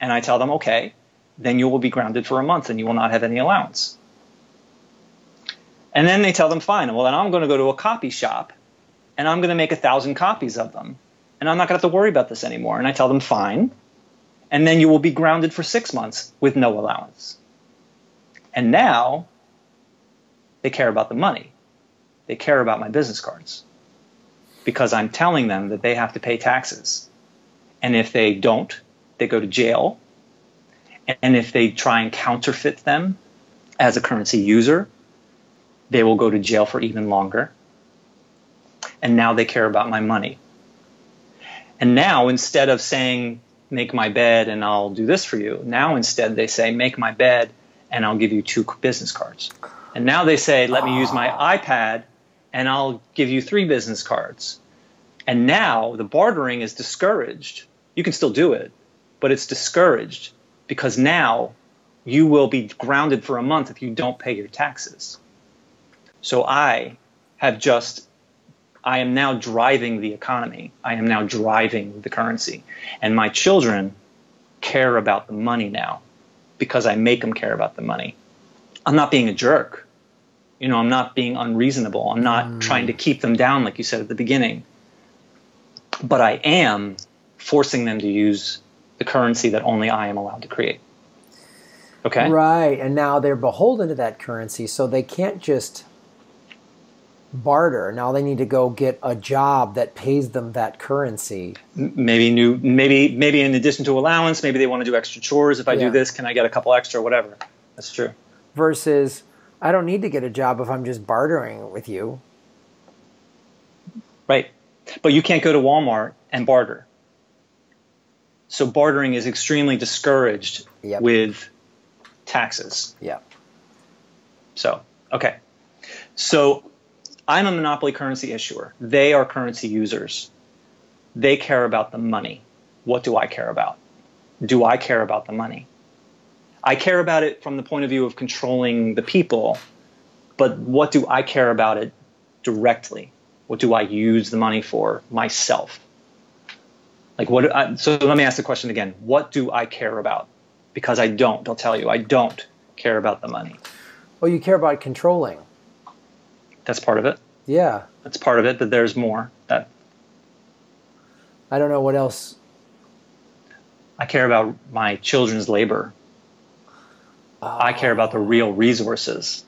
S2: And I tell them, okay, then you will be grounded for a month and you will not have any allowance. And then they tell them, fine, well, then I'm going to go to a copy shop and I'm going to make a thousand copies of them. And I'm not going to have to worry about this anymore. And I tell them, fine and then you will be grounded for six months with no allowance. And now they care about the money. They care about my business cards because I'm telling them that they have to pay taxes. And if they don't, they go to jail. And if they try and counterfeit them as a currency user, they will go to jail for even longer. And now they care about my money. And now, instead of saying, make my bed and I'll do this for you. Now instead they say, make my bed and I'll give you two business cards. And now they say, let me use my iPad and I'll give you three business cards. And now the bartering is discouraged. You can still do it, but it's discouraged because now you will be grounded for a month if you don't pay your taxes. So I have just I am now driving the economy. I am now driving the currency. And my children care about the money now because I make them care about the money. I'm not being a jerk. You know, I'm not being unreasonable. I'm not mm. trying to keep them down, like you said at the beginning. But I am forcing them to use the currency that only I am allowed to create. Okay?
S1: Right. And now they're beholden to that currency, so they can't just barter. Now they need to go get a job that pays them that currency.
S2: Maybe new, maybe maybe in addition to allowance, maybe they want to do extra chores. If I yeah. do this, can I get a couple extra? Whatever. That's true.
S1: Versus, I don't need to get a job if I'm just bartering with you.
S2: Right, but you can't go to Walmart and barter. So bartering is extremely discouraged yep. with taxes.
S1: Yeah.
S2: So okay, so I'm a monopoly currency issuer. They are currency users. They care about the money. What do I care about? Do I care about the money? I care about it from the point of view of controlling the people, but what do I care about it directly? What do I use the money for myself? Like what? I, so let me ask the question again. What do I care about? Because I don't. I'll tell you, I don't care about the money.
S1: Well, you care about controlling.
S2: That's part of it.
S1: Yeah.
S2: That's part of it. But there's more. That
S1: I don't know what else.
S2: I care about my children's labor. Oh. I care about the real resources.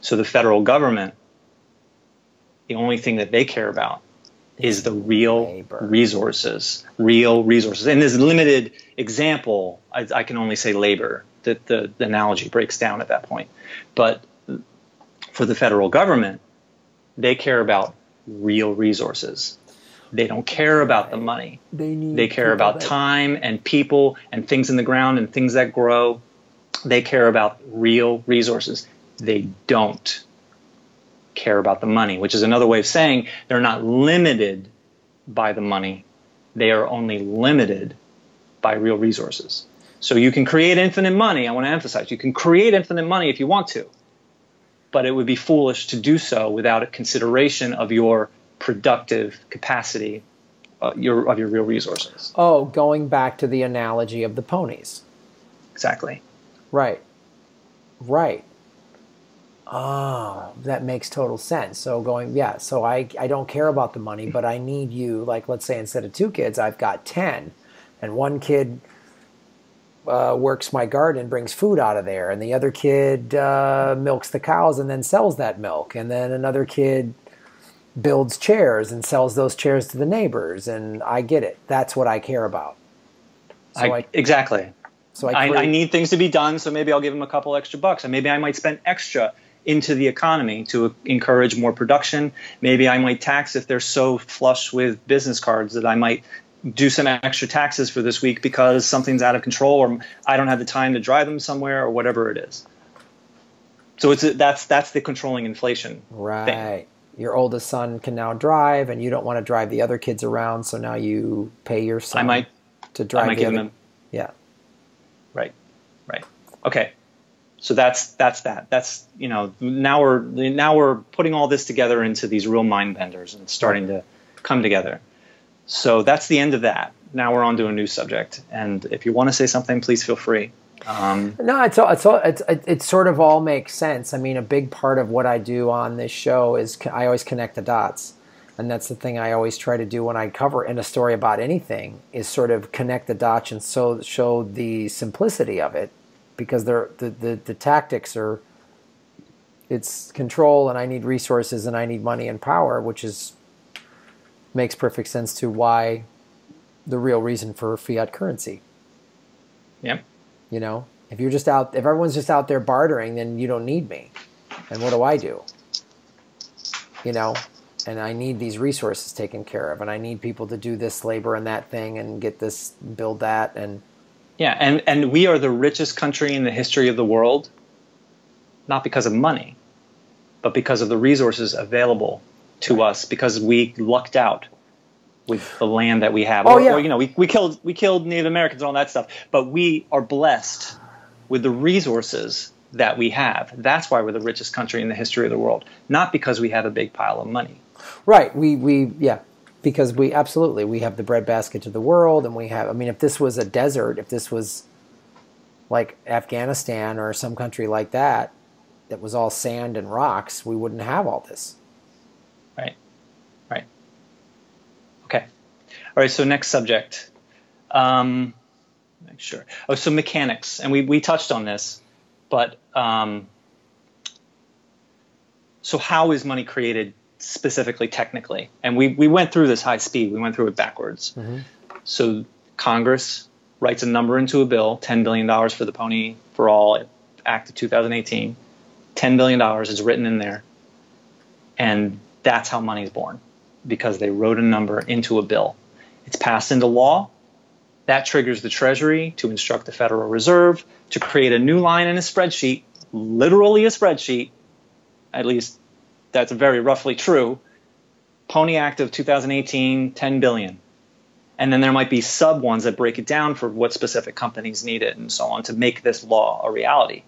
S2: So the federal government, the only thing that they care about is the real labor. resources, real resources. In this limited example, I, I can only say labor. The, the, the analogy breaks down at that point. But for the federal government, they care about real resources. They don't care about the money. They, they care about that... time and people and things in the ground and things that grow. They care about real resources. They don't care about the money, which is another way of saying they're not limited by the money. They are only limited by real resources. So you can create infinite money. I want to emphasize you can create infinite money if you want to, but it would be foolish to do so without a consideration of your productive capacity uh, your, of your real resources.
S1: Oh, going back to the analogy of the ponies.
S2: Exactly.
S1: Right. Right. Oh, that makes total sense. So going, yeah, so I, I don't care about the money, but I need you, like, let's say instead of two kids, I've got 10, and one kid uh, works my garden, brings food out of there, and the other kid uh, milks the cows and then sells that milk, and then another kid builds chairs and sells those chairs to the neighbors, and I get it. That's what I care about.
S2: So I, I, exactly. So I, I, I, need things to be done, so maybe I'll give them a couple extra bucks, and maybe I might spend extra into the economy to encourage more production. Maybe I might tax if they're so flush with business cards that I might do some extra taxes for this week because something's out of control or I don't have the time to drive them somewhere or whatever it is. So it's a, that's that's the controlling inflation.
S1: Right. Thing. Your oldest son can now drive, and you don't want to drive the other kids around, so now you pay your son
S2: I might,
S1: to drive
S2: I might
S1: the other.
S2: Them,
S1: yeah.
S2: Right. Right. Okay so that's that's that that's you know now we're now we're putting all this together into these real mind benders and starting to come together so that's the end of that. Now we're on to a new subject. And if you want to say something please feel free. Um,
S1: no it's all, it's all it's it, sort of all makes sense. I mean a big part of what i do on this show is i always connect the dots. And that's the thing I always try to do when I cover in a story about anything is sort of connect the dots and so show the simplicity of it because they're, the, the, the tactics are it's control and I need resources and I need money and power, which is makes perfect sense to why the real reason for fiat currency.
S2: Yeah.
S1: You know, if you're just out, if everyone's just out there bartering, then you don't need me. And what do I do? You know, and I need these resources taken care of, and I need people to do this labor and that thing and get this, build that, and
S2: yeah, and, and we are the richest country in the history of the world, not because of money, but because of the resources available to us, because we lucked out with the land that we have.
S1: Oh, or, yeah.
S2: Or, you know, we, we killed we killed Native Americans and all that stuff, but we are blessed with the resources that we have. That's why we're the richest country in the history of the world, not because we have a big pile of money.
S1: Right. We we yeah, because we absolutely we have the breadbasket to the world and we have i mean if this was a desert if this was like afghanistan or some country like that that was all sand and rocks we wouldn't have all this
S2: right right okay all right so next subject um, make sure oh so mechanics and we, we touched on this but um, so how is money created specifically technically. And we, we went through this high speed, we went through it backwards. Mm-hmm. So Congress writes a number into a bill $10 billion for the Pony for All Act of 2018. $10 billion is written in there. And that's how money is born because they wrote a number into a bill. It's passed into law. That triggers the Treasury to instruct the Federal Reserve to create a new line in a spreadsheet, literally a spreadsheet, at least that's very roughly true. Pony Act of 2018, 10 billion. And then there might be sub ones that break it down for what specific companies need it and so on to make this law a reality.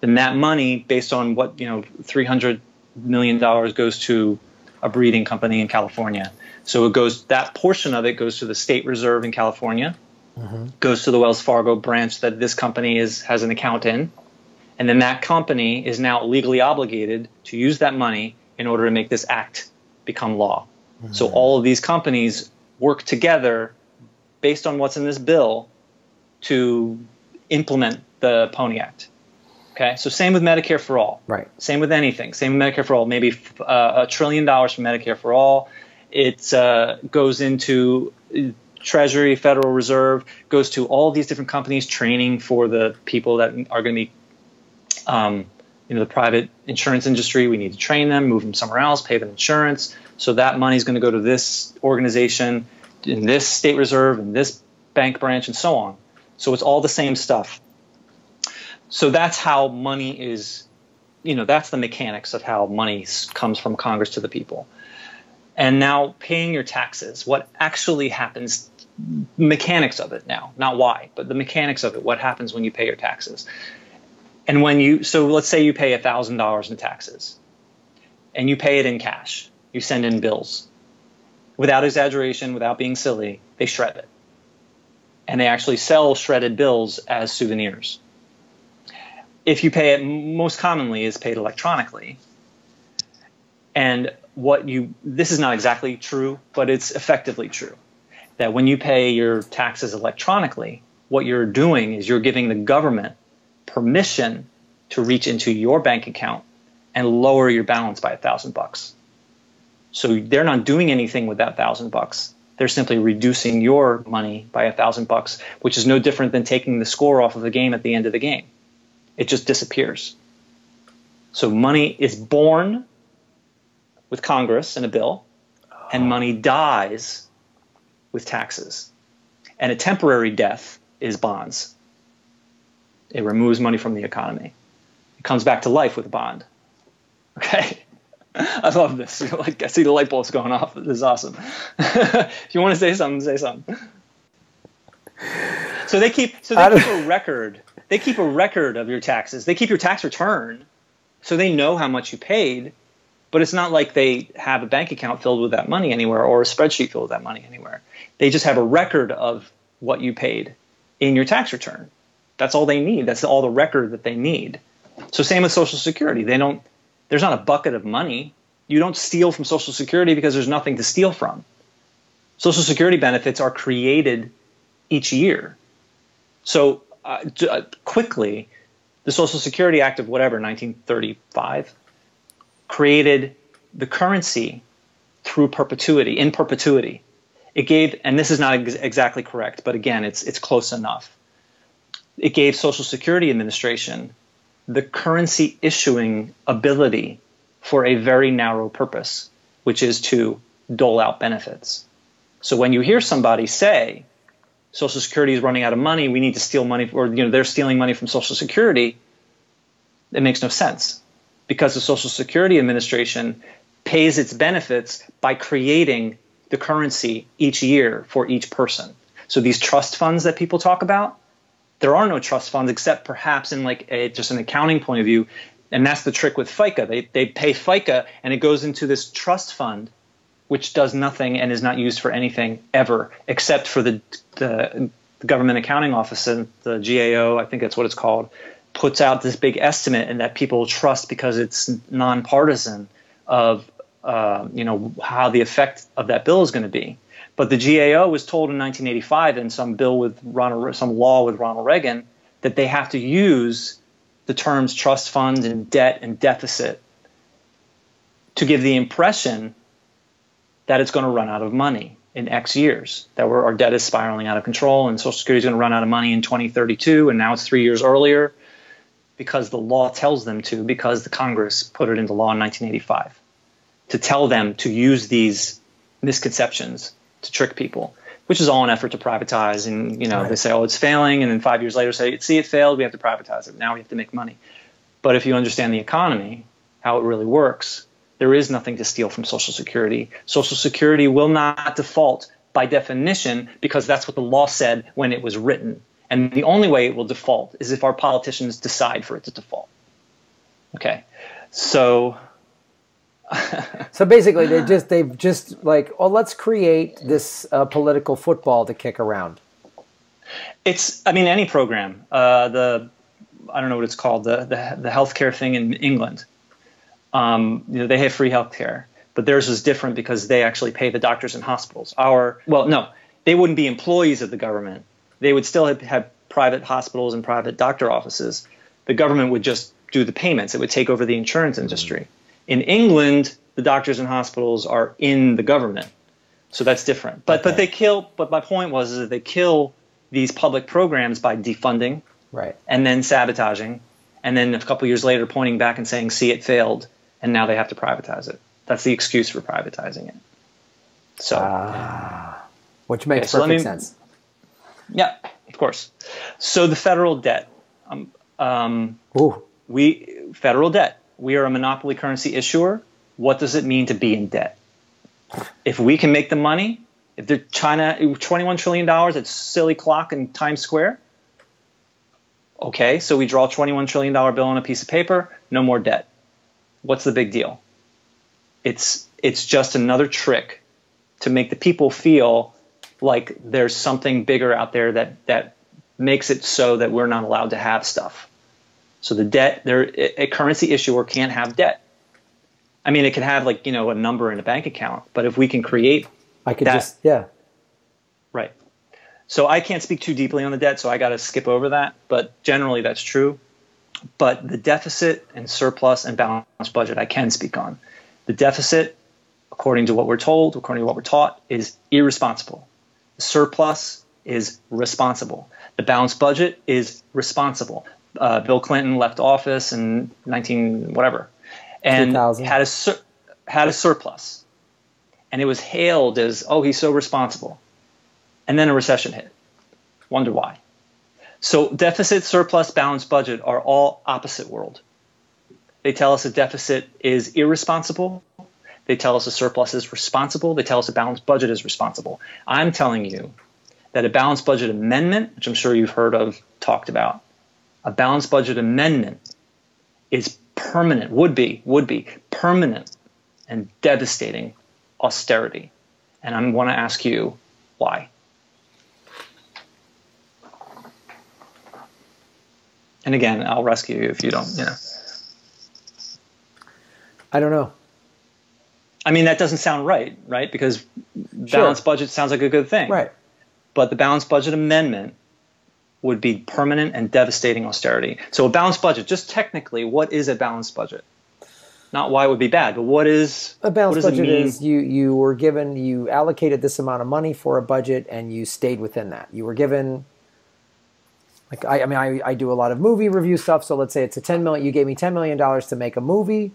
S2: Then that money, based on what, you know, $300 million dollars goes to a breeding company in California. So it goes, that portion of it goes to the state reserve in California, mm-hmm. goes to the Wells Fargo branch that this company is, has an account in. And then that company is now legally obligated to use that money in order to make this act become law. Mm-hmm. So all of these companies work together based on what's in this bill to implement the Pony Act. Okay, so same with Medicare for all.
S1: Right.
S2: Same with anything. Same with Medicare for all. Maybe uh, a trillion dollars for Medicare for all. It uh, goes into Treasury, Federal Reserve, goes to all these different companies, training for the people that are going to be um, you know, the private insurance industry. We need to train them, move them somewhere else, pay them insurance. So that money is going to go to this organization, in this state reserve, in this bank branch, and so on. So it's all the same stuff. So that's how money is, you know, that's the mechanics of how money comes from Congress to the people. And now paying your taxes, what actually happens, mechanics of it now, not why, but the mechanics of it, what happens when you pay your taxes. And when you, so let's say you pay $1,000 in taxes and you pay it in cash, you send in bills. Without exaggeration, without being silly, they shred it. And they actually sell shredded bills as souvenirs. If you pay it, most commonly is paid electronically. And what you, this is not exactly true, but it's effectively true. That when you pay your taxes electronically, what you're doing is you're giving the government permission to reach into your bank account and lower your balance by a thousand bucks. So they're not doing anything with that thousand bucks. They're simply reducing your money by a thousand bucks, which is no different than taking the score off of the game at the end of the game. It just disappears. So money is born with Congress in a bill, and money dies with taxes. And a temporary death is bonds. It removes money from the economy. It comes back to life with a bond. Okay. I love this. Like I see the light bulbs going off. This is awesome. if you want to say something, say something. So they keep so they keep a record. They keep a record of your taxes. They keep your tax return, so they know how much you paid. But it's not like they have a bank account filled with that money anywhere or a spreadsheet filled with that money anywhere. They just have a record of what you paid in your tax return. That's all they need. That's all the record that they need. So same with Social Security. They don't. There's not a bucket of money. You don't steal from Social Security because there's nothing to steal from. Social Security benefits are created each year. So uh, uh quickly, the Social Security Act of whatever 1935 created the currency through perpetuity in perpetuity. It gave, and this is not ex- exactly correct, but again, it's it's close enough it gave Social Security Administration the currency issuing ability for a very narrow purpose, which is to dole out benefits. So when you hear somebody say, Social Security is running out of money, we need to steal money, or you know they're stealing money from Social Security, it makes no sense because the Social Security Administration pays its benefits by creating the currency each year for each person. So these trust funds that people talk about, there are no trust funds except perhaps in like a, just an accounting point of view. And that's the trick with FICA. They, they pay FICA and it goes into this trust fund, which does nothing and is not used for anything ever, except for the, the, government accounting office and the GAO, I think that's what it's called, puts out this big estimate and that people trust because it's nonpartisan of uh, you know how the effect of that bill is going to be. But the GAO was told in 1985 in some bill with Ronald, some law with Ronald Reagan, that they have to use the terms trust fund and debt and deficit to give the impression that it's going to run out of money in X years, that our debt is spiraling out of control and Social Security is going to run out of money in 2032, and now it's three years earlier because the law tells them to, because the Congress put it into law in 1985 to tell them to use these misconceptions to trick people, which is all an effort to privatize. And you know, right. they say, "Oh, it's failing," and then five years later, say, "See, it failed. We have to privatize it. Now we have to make money." But if you understand the economy, how it really works, there is nothing to steal from Social Security. Social Security will not default by definition because that's what the law said when it was written. And the only way it will default is if our politicians decide for it to default. Okay. So
S1: so basically they just they've just like, "Oh, let's create this uh, political football to kick around."
S2: It's I mean any program. Uh, the I don't know what it's called, the the, the healthcare thing in England. Um, you know, they have free healthcare but theirs is different because they actually pay the doctors and hospitals. Our well, no, they wouldn't be employees of the government. They would still have, have private hospitals and private doctor offices. The government would just do the payments. It would take over the insurance industry. In England, the doctors and hospitals are in the government, so that's different. But okay. but they kill. But my point was is that they kill these public programs by defunding,
S1: right,
S2: and then sabotaging, and then a couple years later pointing back and saying, "See, it failed," and now they have to privatize it. That's the excuse for privatizing it. So, uh,
S1: which makes okay, so perfect me, sense.
S2: Yeah, of course. So the federal debt. Um, um, we federal debt. We are a monopoly currency issuer. What does it mean to be in debt? If we can make the money, if the China twenty-one trillion dollars, at silly clock in Times Square. Okay, so we draw twenty-one trillion dollar bill on a piece of paper. No more debt. What's the big deal? It's it's just another trick to make the people feel like there's something bigger out there that that makes it so that we're not allowed to have stuff. So the debt, there, a currency issuer can't have debt. I mean, it can have like you know a number in a bank account, but if we can create,
S1: I could that, just yeah,
S2: right. So I can't speak too deeply on the debt, so I got to skip over that. But generally, that's true. But the deficit and surplus and balanced budget, I can speak on. The deficit, according to what we're told, according to what we're taught, is irresponsible. The surplus is responsible. The balanced budget is responsible. Uh, Bill Clinton left office in 19 whatever, and had a sur- had a surplus, and it was hailed as oh he's so responsible, and then a recession hit. Wonder why? So deficit, surplus, balanced budget are all opposite world. They tell us a deficit is irresponsible. They tell us a surplus is responsible. They tell us a balanced budget is responsible. I'm telling you that a balanced budget amendment, which I'm sure you've heard of, talked about, a balanced budget amendment is permanent, would be, would be permanent and devastating austerity. And I want to ask you why. And again, I'll rescue you if you don't, you know.
S1: I don't know.
S2: I mean, that doesn't sound right, right? Because balanced sure. budget sounds like a good thing.
S1: Right.
S2: But the balanced budget amendment would be permanent and devastating austerity. So a balanced budget, just technically, what is a balanced budget? Not why it would be bad, but what is
S1: a balanced budget is you you were given you allocated this amount of money for a budget and you stayed within that. You were given like I, I mean I, I do a lot of movie review stuff, so let's say it's a ten million you gave me ten million dollars to make a movie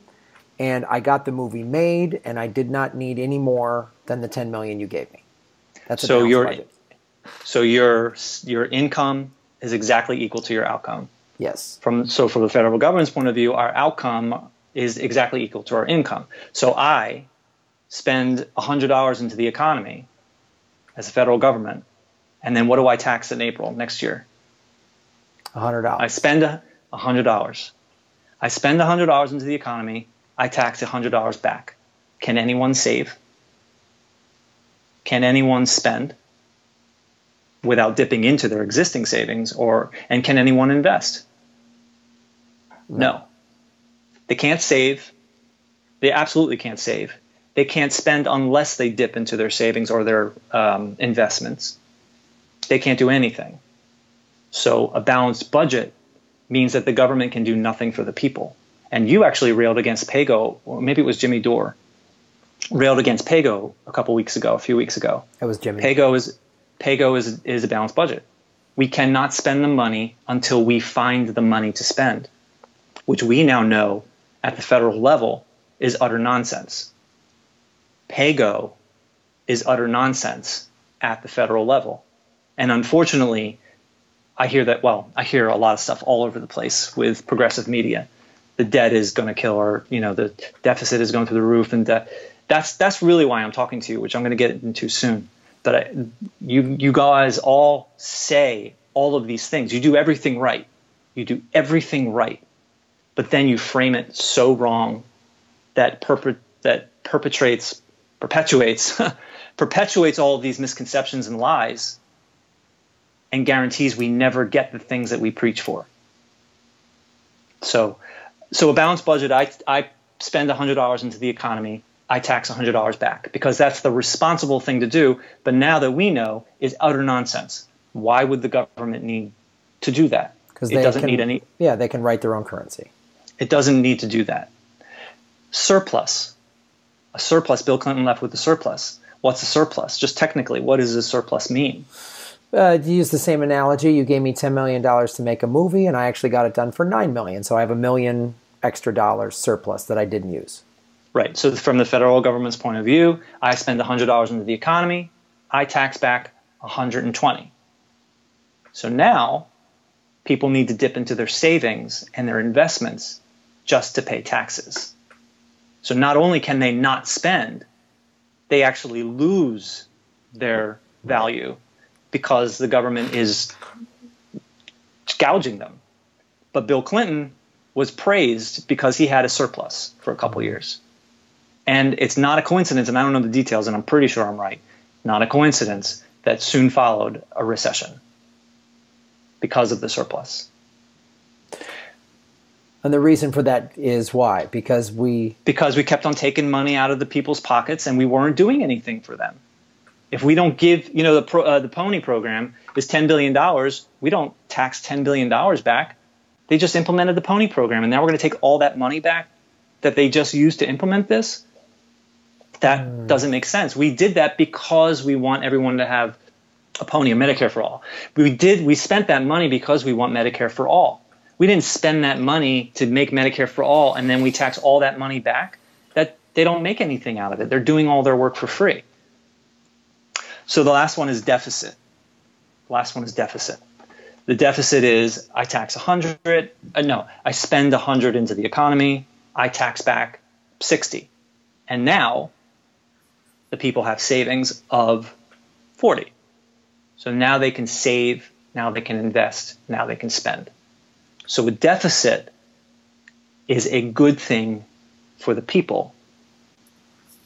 S1: and I got the movie made, and I did not need any more than the ten million you gave me. That's so your budget.
S2: so your your income is exactly equal to your outcome.
S1: Yes.
S2: From so from the federal government's point of view, our outcome is exactly equal to our income. So I spend hundred dollars into the economy as a federal government, and then what do I tax in April next year?
S1: Hundred dollars.
S2: I spend hundred dollars. I spend hundred dollars into the economy. I tax $100 back. Can anyone save? Can anyone spend without dipping into their existing savings or and can anyone invest? No. no. They can't save. They absolutely can't save. They can't spend unless they dip into their savings or their um, investments. They can't do anything. So a balanced budget means that the government can do nothing for the people and you actually railed against PAYGO, or maybe it was Jimmy Dore, railed against PAYGO a couple weeks ago, a few weeks ago.
S1: It was Jimmy.
S2: PAYGO is PAYGO is is a balanced budget. We cannot spend the money until we find the money to spend, which we now know at the federal level is utter nonsense. PAYGO is utter nonsense at the federal level. And unfortunately, I hear that, well, I hear a lot of stuff all over the place with progressive media the debt is going to kill our, you know, the deficit is going through the roof, and that's that's really why I'm talking to you, which I'm going to get into soon. but I, you you guys all say all of these things. You do everything right. You do everything right, but then you frame it so wrong that perpet that perpetrates perpetuates perpetuates all of these misconceptions and lies and guarantees we never get the things that we preach for. So, so a balanced budget, I, I spend $100 into the economy, I tax $100 back because that's the responsible thing to do. But now that we know is utter nonsense. Why would the government need to do that?
S1: Because it doesn't can, need any. Yeah, they can write their own currency.
S2: It doesn't need to do that. Surplus. A surplus. Bill Clinton left with a surplus. What's a surplus? Just technically, what does a surplus mean?
S1: Uh, to use the same analogy, you gave me $10 million to make a movie, and I actually got it done for 9 million. So I have a million extra dollars surplus that I didn't use.
S2: Right. So from the federal government's point of view, I spend $100 into the economy, I tax back 120. So now people need to dip into their savings and their investments just to pay taxes. So not only can they not spend, they actually lose their value because the government is gouging them. But Bill Clinton was praised because he had a surplus for a couple years. And it's not a coincidence, and I don't know the details, and I'm pretty sure I'm right, not a coincidence that soon followed a recession because of the surplus.
S1: And the reason for that is why? Because we
S2: because we kept on taking money out of the people's pockets and we weren't doing anything for them. If we don't give, you know, the pro, uh, the pony program is ten billion dollars. We don't tax ten billion dollars back. They just implemented the pony program, and now we're going to take all that money back that they just used to implement this. That mm. doesn't make sense. We did that because we want everyone to have a pony, a Medicare for all. We did. We spent that money because we want Medicare for all. We didn't spend that money to make Medicare for all, and then we tax all that money back. That they don't make anything out of it. They're doing all their work for free. So the last one is deficit. last one is deficit. The deficit is I tax 100, uh, no, I spend 100 into the economy, I tax back 60. And now the people have savings of 40. So now they can save, now they can invest, now they can spend. So a deficit is a good thing for the people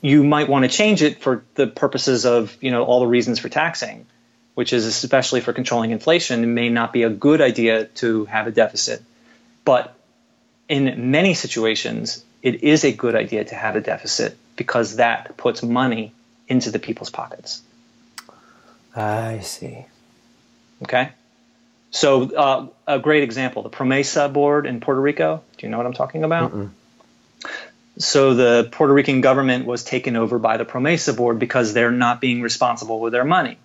S2: you might want to change it for the purposes of you know all the reasons for taxing, which is especially for controlling inflation. It may not be a good idea to have a deficit, but in many situations, it is a good idea to have a deficit because that puts money into the people's pockets.
S1: I see.
S2: Okay. So, uh, a great example the PROMESA board in Puerto Rico. Do you know what I'm talking about? Mm-mm. So the Puerto Rican government was taken over by the PROMESA board because they're not being responsible with their money.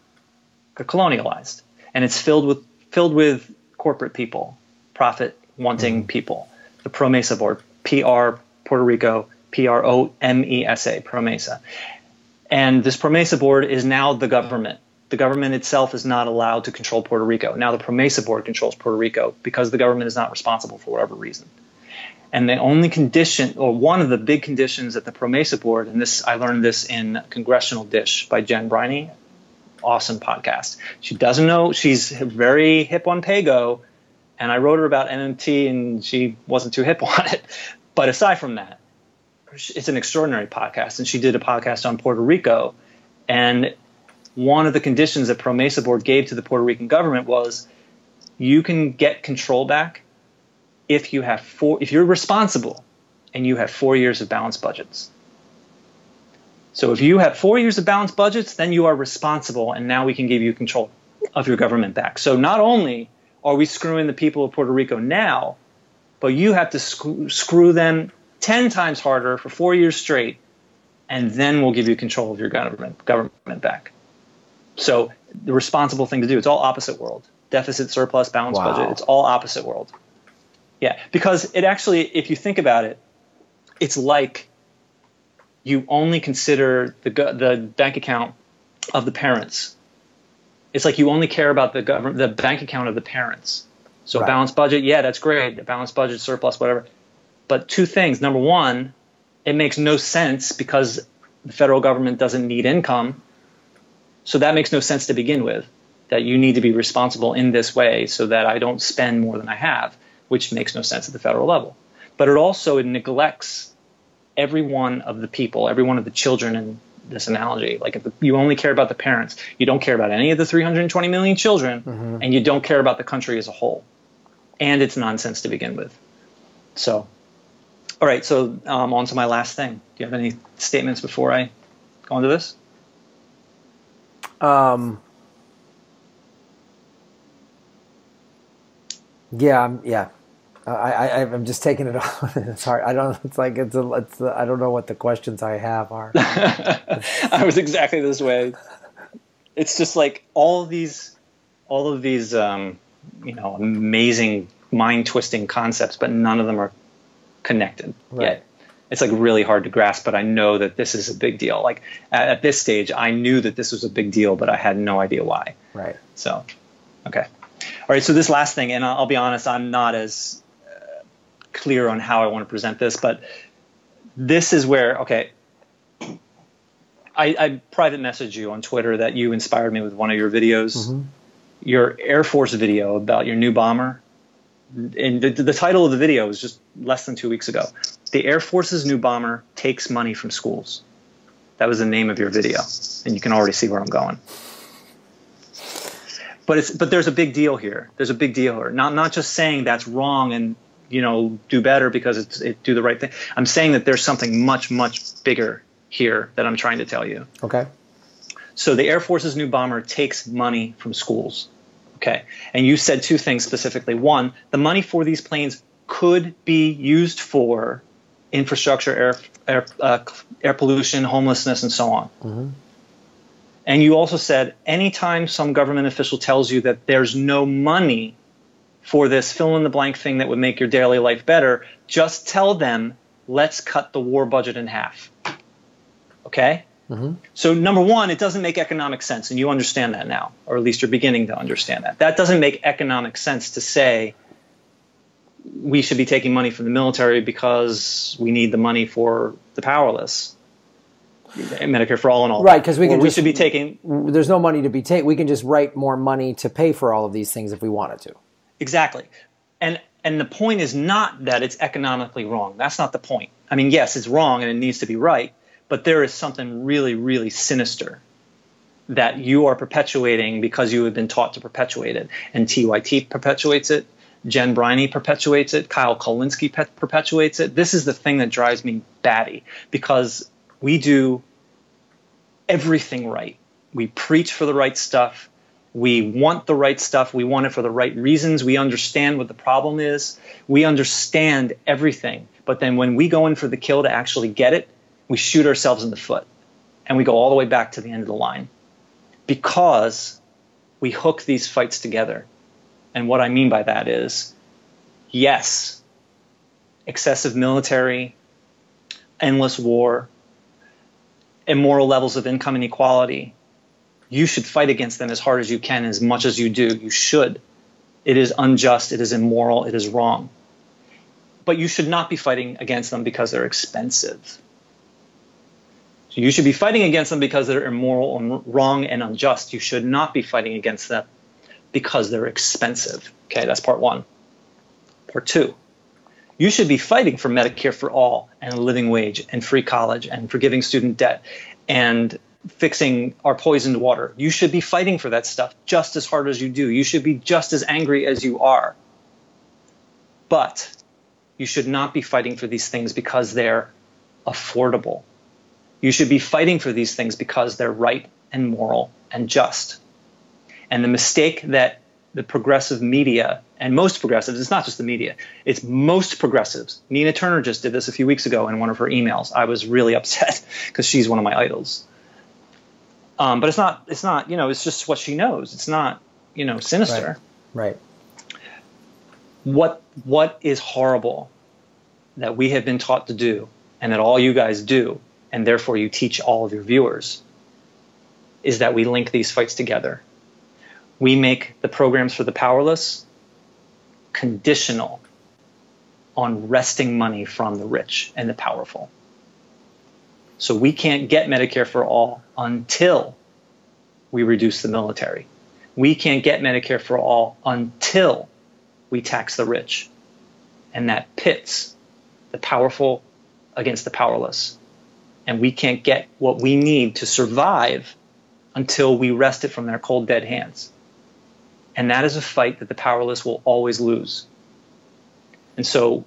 S2: They're colonialized, and it's filled with filled with corporate people, profit wanting mm-hmm. people. The PROMESA board, P R Puerto Rico, P R O M E S A, PROMESA, and this PROMESA board is now the government. The government itself is not allowed to control Puerto Rico. Now the PROMESA board controls Puerto Rico because the government is not responsible for whatever reason. And the only condition, or one of the big conditions at the PROMESA board, and this I learned this in Congressional Dish by Jen Briney, awesome podcast. She doesn't know, she's very hip on PAYGO, and I wrote her about MMT, and she wasn't too hip on it. But aside from that, it's an extraordinary podcast, and she did a podcast on Puerto Rico, and one of the conditions that PROMESA board gave to the Puerto Rican government was you can get control back if you have four, if you're responsible and you have four years of balanced budgets. So if you have four years of balanced budgets, then you are responsible, and now we can give you control of your government back. So not only are we screwing the people of Puerto Rico now, but you have to sc- screw them 10 times harder for four years straight, and then we'll give you control of your government, government back. So the responsible thing to do, it's all opposite world. Deficit, surplus, balanced wow. budget, it's all opposite world. Yeah, because it actually, if you think about it, it's like you only consider the the bank account of the parents. It's like you only care about the government, the bank account of the parents. So right. balanced budget, yeah, that's great. A balanced budget, surplus, whatever. But two things. Number one, it makes no sense because the federal government doesn't need income. So that makes no sense to begin with. That you need to be responsible in this way so that I don't spend more than I have, which makes no sense at the federal level. But it also it neglects every one of the people, every one of the children in this analogy. Like if you only care about the parents, you don't care about any of the 320 million children, mm-hmm. and you don't care about the country as a whole. And it's nonsense to begin with. So, all right. So um, on to my last thing. Do you have any statements before I go into this? Um.
S1: Yeah, yeah. I, I I'm just taking it off. it's hard. I don't. It's like it's a. It's. A, I don't know what the questions I have are.
S2: I was exactly this way. It's just like all of these, all of these, um, you know, amazing mind twisting concepts, but none of them are connected right. yet. It's like really hard to grasp, but I know that this is a big deal. Like at, at this stage, I knew that this was a big deal, but I had no idea why.
S1: Right.
S2: So, okay. All right. So this last thing, and I'll, I'll be honest, I'm not as clear on how I want to present this, but this is where okay. I, I private messaged you on Twitter that you inspired me with one of your videos, mm-hmm. your Air Force video about your new bomber and the, the, title of the video was just less than two weeks ago. The Air Force's new bomber takes money from schools. That was the name of your video, and you can already see where I'm going. But it's but there's a big deal here. There's a big deal here. Not not just saying that's wrong and you know do better because it's it do the right thing. I'm saying that there's something much much bigger here that I'm trying to tell you.
S1: Okay.
S2: So the Air Force's new bomber takes money from schools. Okay. And you said two things specifically. One, the money for these planes could be used for infrastructure, air, air, uh, air pollution, homelessness, and so on. Mm-hmm. And you also said anytime some government official tells you that there's no money for this fill in the blank thing that would make your daily life better, just tell them, let's cut the war budget in half. Okay? Mm-hmm. So, number one, it doesn't make economic sense, and you understand that now, or at least you're beginning to understand that. That doesn't make economic sense to say we should be taking money from the military because we need the money for the powerless. Medicare for all and all.
S1: Right, because we can.
S2: we
S1: just,
S2: should be taking.
S1: There's no money to be taken. We can just write more money to pay for all of these things if we wanted to.
S2: Exactly, and and the point is not that it's economically wrong. That's not the point. I mean, yes, it's wrong and it needs to be right but there is something really, really sinister that you are perpetuating because you have been taught to perpetuate it. And TYT perpetuates it. Jen Briney perpetuates it. Kyle Kulinski pe- perpetuates it. This is the thing that drives me batty because we do everything right. We preach for the right stuff. We want the right stuff. We want it for the right reasons. We understand what the problem is. We understand everything. But then when we go in for the kill to actually get it, we shoot ourselves in the foot and we go all the way back to the end of the line because we hook these fights together. And what I mean by that is yes, excessive military, endless war, immoral levels of income inequality. You should fight against them as hard as you can, as much as you do. You should. It is unjust, it is immoral, it is wrong. But you should not be fighting against them because they're expensive so you should be fighting against them because they're immoral and wrong and unjust. You should not be fighting against them because they're expensive. Okay, that's part one. Part two, you should be fighting for Medicare for all and a living wage and free college and forgiving student debt and fixing our poisoned water. You should be fighting for that stuff just as hard as you do. You should be just as angry as you are. But you should not be fighting for these things because they're affordable. You should be fighting for these things because they're right and moral and just. And the mistake that the progressive media and most progressives, it's not just the media, it's most progressives. Nina Turner just did this a few weeks ago in one of her emails. I was really upset because she's one of my idols. Um, but it's not, it's not, you know, it's just what she knows. It's not, you know, sinister.
S1: Right. right.
S2: What, what is horrible that we have been taught to do and that all you guys do and therefore you teach all of your viewers, is that we link these fights together. We make the programs for the powerless conditional on wresting money from the rich and the powerful. So we can't get Medicare for all until we reduce the military. We can't get Medicare for all until we tax the rich. And that pits the powerful against the powerless. And we can't get what we need to survive until we wrest it from their cold, dead hands. And that is a fight that the powerless will always lose. And so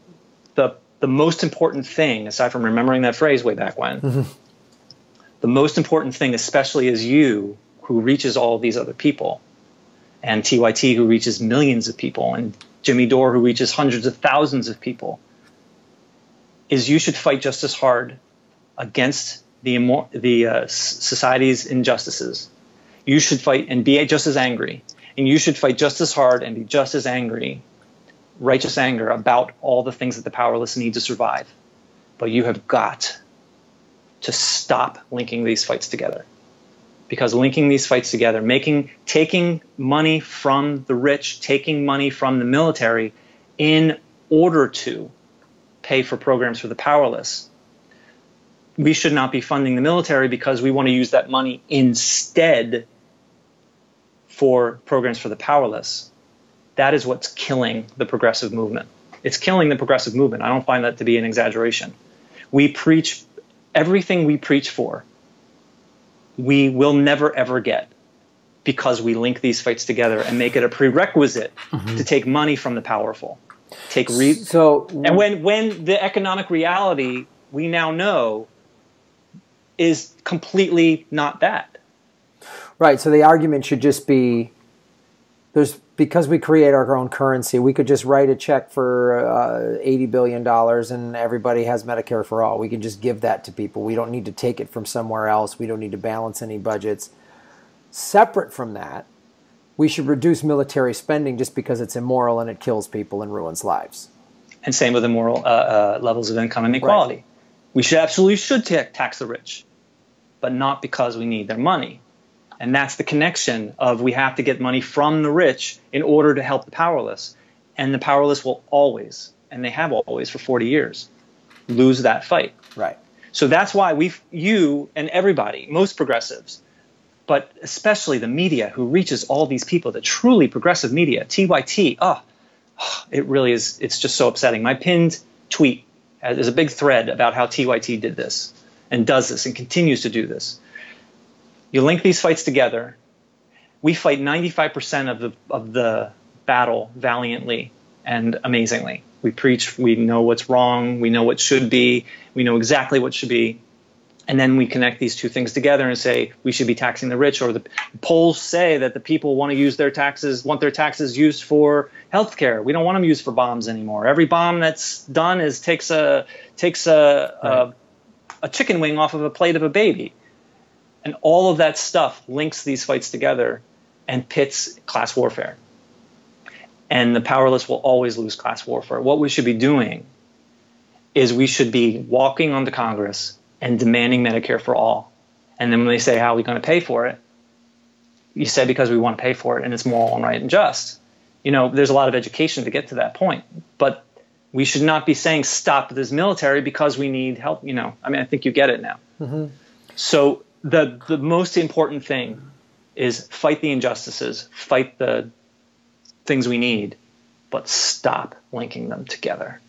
S2: the, the most important thing, aside from remembering that phrase way back when, mm-hmm. the most important thing, especially as you who reaches all these other people, and TYT who reaches millions of people, and Jimmy Dore who reaches hundreds of thousands of people, is you should fight just as hard against the, the uh, society's injustices. You should fight and be just as angry. And you should fight just as hard and be just as angry, righteous anger, about all the things that the powerless need to survive. But you have got to stop linking these fights together. Because linking these fights together, making taking money from the rich, taking money from the military in order to pay for programs for the powerless. We should not be funding the military because we want to use that money instead for programs for the powerless. That is what's killing the progressive movement. It's killing the progressive movement. I don't find that to be an exaggeration. We preach everything we preach for, we will never ever get because we link these fights together and make it a prerequisite mm-hmm. to take money from the powerful take re- so and when when the economic reality we now know is completely not that
S1: right so the argument should just be there's because we create our own currency we could just write a check for uh, 80 billion dollars and everybody has medicare for all we can just give that to people we don't need to take it from somewhere else we don't need to balance any budgets separate from that we should reduce military spending just because it's immoral and it kills people and ruins lives.
S2: And same with immoral uh, uh, levels of income inequality. Right. We should absolutely should tax the rich, but not because we need their money. And that's the connection of we have to get money from the rich in order to help the powerless. And the powerless will always, and they have always for 40 years, lose that fight.
S1: Right.
S2: So that's why we, you and everybody, most progressives, but especially the media who reaches all these people, the truly progressive media, TYT, oh, ah, ah, it really is, it's just so upsetting. My pinned tweet is a big thread about how TYT did this and does this and continues to do this. You link these fights together. We fight 95% of the, of the battle valiantly and amazingly. We preach, we know what's wrong, we know what should be, we know exactly what should be and then we connect these two things together and say we should be taxing the rich or the polls say that the people want to use their taxes want their taxes used for healthcare we don't want them used for bombs anymore every bomb that's done is takes a takes a, right. a, a chicken wing off of a plate of a baby and all of that stuff links these fights together and pits class warfare and the powerless will always lose class warfare what we should be doing is we should be walking onto congress and demanding Medicare for all. And then when they say, How are we going to pay for it? You say, Because we want to pay for it and it's moral and right and just. You know, there's a lot of education to get to that point. But we should not be saying, Stop this military because we need help. You know, I mean, I think you get it now. Mm-hmm. So the, the most important thing is fight the injustices, fight the things we need, but stop linking them together.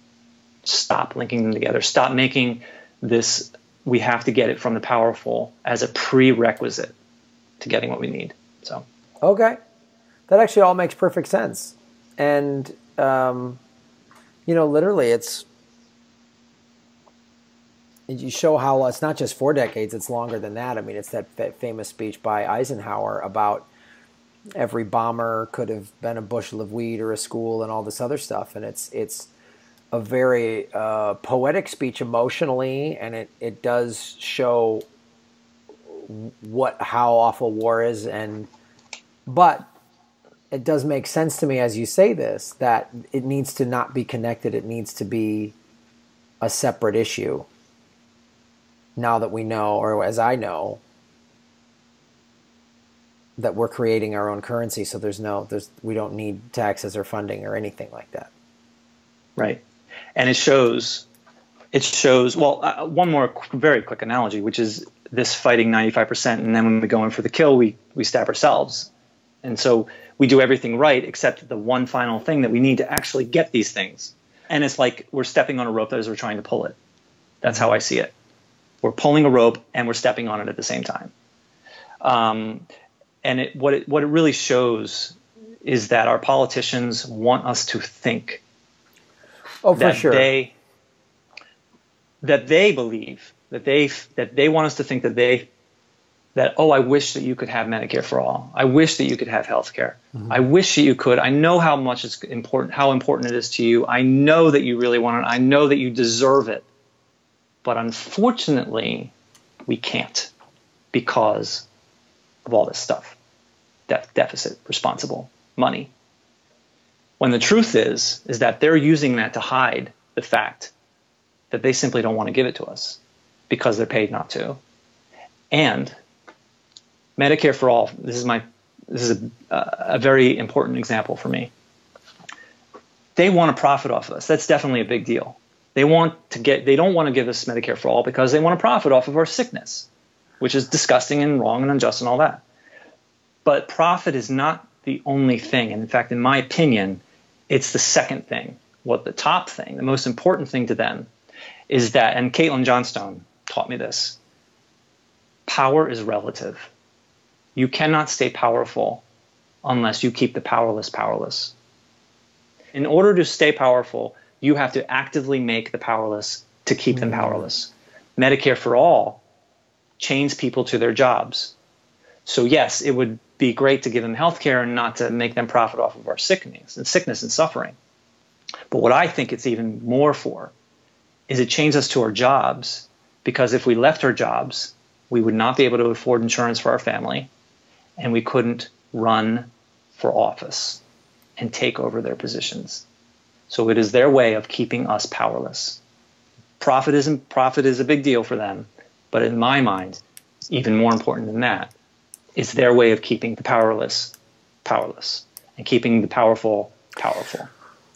S2: Stop linking them together. Stop making this we have to get it from the powerful as a prerequisite to getting what we need. So
S1: okay, that actually all makes perfect sense, and um, you know, literally, it's you show how it's not just four decades; it's longer than that. I mean, it's that famous speech by Eisenhower about every bomber could have been a bushel of weed or a school and all this other stuff, and it's it's a very uh, poetic speech emotionally, and it, it does show what how awful war is, and but it does make sense to me as you say this that it needs to not be connected. It needs to be a separate issue. Now that we know, or as I know, that we're creating our own currency, so there's no there's we don't need taxes or funding or anything like that.
S2: Right and it shows it shows well uh, one more very quick analogy which is this fighting 95%, and then when we go in for the kill, we we stab ourselves. And so we do everything right except the one final thing that we need to actually get these things. And it's like we're stepping on a rope as we're trying to pull it. That's how I see it. We're pulling a rope and we're stepping on it at the same time. Um, and it, what it what it really shows is that our politicians want us to think.
S1: Oh, for sure.
S2: They, that they believe that they that they want us to think that they that oh i wish that you could have medicare for all i wish that you could have health care mm-hmm. i wish that you could i know how much it's important how important it is to you i know that you really want it i know that you deserve it but unfortunately we can't because of all this stuff De- deficit responsible money when the truth is is that they're using that to hide the fact that they simply don't want to give it to us because they're paid not to and Medicare for all. This is my this is a, a very important example for me. They want to profit off of us. That's definitely a big deal. They want to get they don't want to give us Medicare for all because they want to profit off of our sickness, which is disgusting and wrong and unjust and all that. But profit is not the only thing. And in fact, in my opinion, it's the second thing. What the top thing, the most important thing to them is that, and Caitlin Johnstone taught me this power is relative. You cannot stay powerful unless you keep the powerless powerless. In order to stay powerful, you have to actively make the powerless to keep them mm-hmm. powerless. Medicare for all chains people to their jobs. So yes, it would be great to give them health care and not to make them profit off of our sickness and sickness and suffering. But what I think it's even more for is it chains us to our jobs because if we left our jobs, we would not be able to afford insurance for our family and we couldn't run for office and take over their positions. So it is their way of keeping us powerless. Profit is, profit is a big deal for them, but in my mind, even more important than that, it's their way of keeping the powerless powerless and keeping the powerful powerful.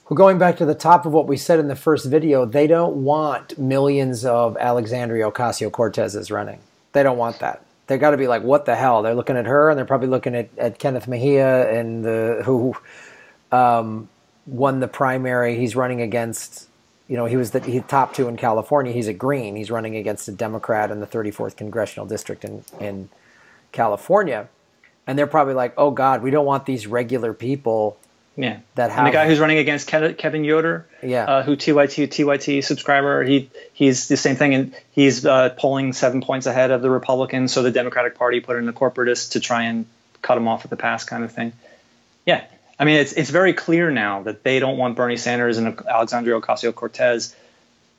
S1: Well, going back to the top of what we said in the first video, they don't want millions of Alexandria Ocasio Cortezes running. They don't want that they got to be like, what the hell? They're looking at her, and they're probably looking at, at Kenneth Mejia and the who um, won the primary. He's running against, you know, he was the he top two in California. He's a Green. He's running against a Democrat in the 34th congressional district in in California, and they're probably like, oh God, we don't want these regular people
S2: yeah, that have and the guy who's running against Kevin Yoder,
S1: yeah,
S2: uh, who TYT TYT subscriber, he he's the same thing, and he's uh, polling seven points ahead of the Republicans. So the Democratic Party put in a corporatist to try and cut him off at the pass, kind of thing. Yeah, I mean it's it's very clear now that they don't want Bernie Sanders and Alexandria Ocasio Cortez.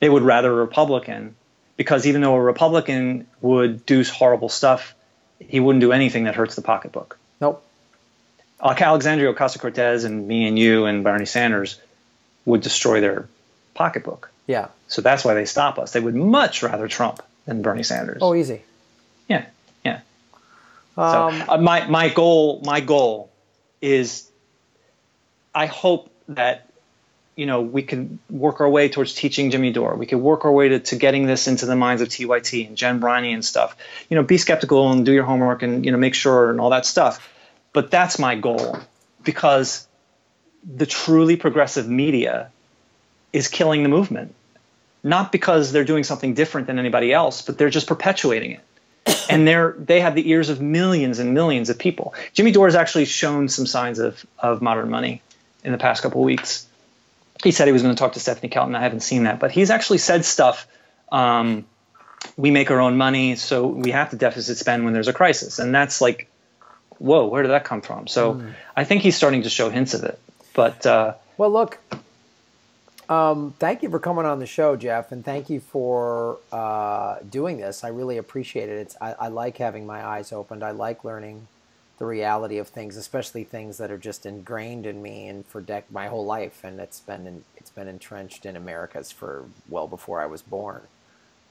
S2: They would rather a Republican because even though a Republican would do horrible stuff, he wouldn't do anything that hurts the pocketbook.
S1: Nope
S2: like Alexandria Ocasio Cortez and me and you and Bernie Sanders would destroy their pocketbook.
S1: Yeah.
S2: So that's why they stop us. They would much rather Trump than Bernie Sanders.
S1: Oh, easy.
S2: Yeah, yeah. Um, so uh, my my goal my goal is, I hope that you know we can work our way towards teaching Jimmy Dore. We could work our way to, to getting this into the minds of TYT and Jen Briney and stuff. You know, be skeptical and do your homework and you know make sure and all that stuff. But that's my goal because the truly progressive media is killing the movement. Not because they're doing something different than anybody else, but they're just perpetuating it. and they're they have the ears of millions and millions of people. Jimmy Dore has actually shown some signs of of modern money in the past couple of weeks. He said he was going to talk to Stephanie Kelton. I haven't seen that, but he's actually said stuff. Um, we make our own money, so we have to deficit spend when there's a crisis, and that's like whoa, where did that come from? So mm. I think he's starting to show hints of it. But uh,
S1: well, look, um, thank you for coming on the show, Jeff, and thank you for uh, doing this. I really appreciate it. It's I, I, like having my eyes opened. I like learning the reality of things, especially things that are just ingrained in me and for dec- my whole life, and it's been in, it's been entrenched in America's for well before I was born.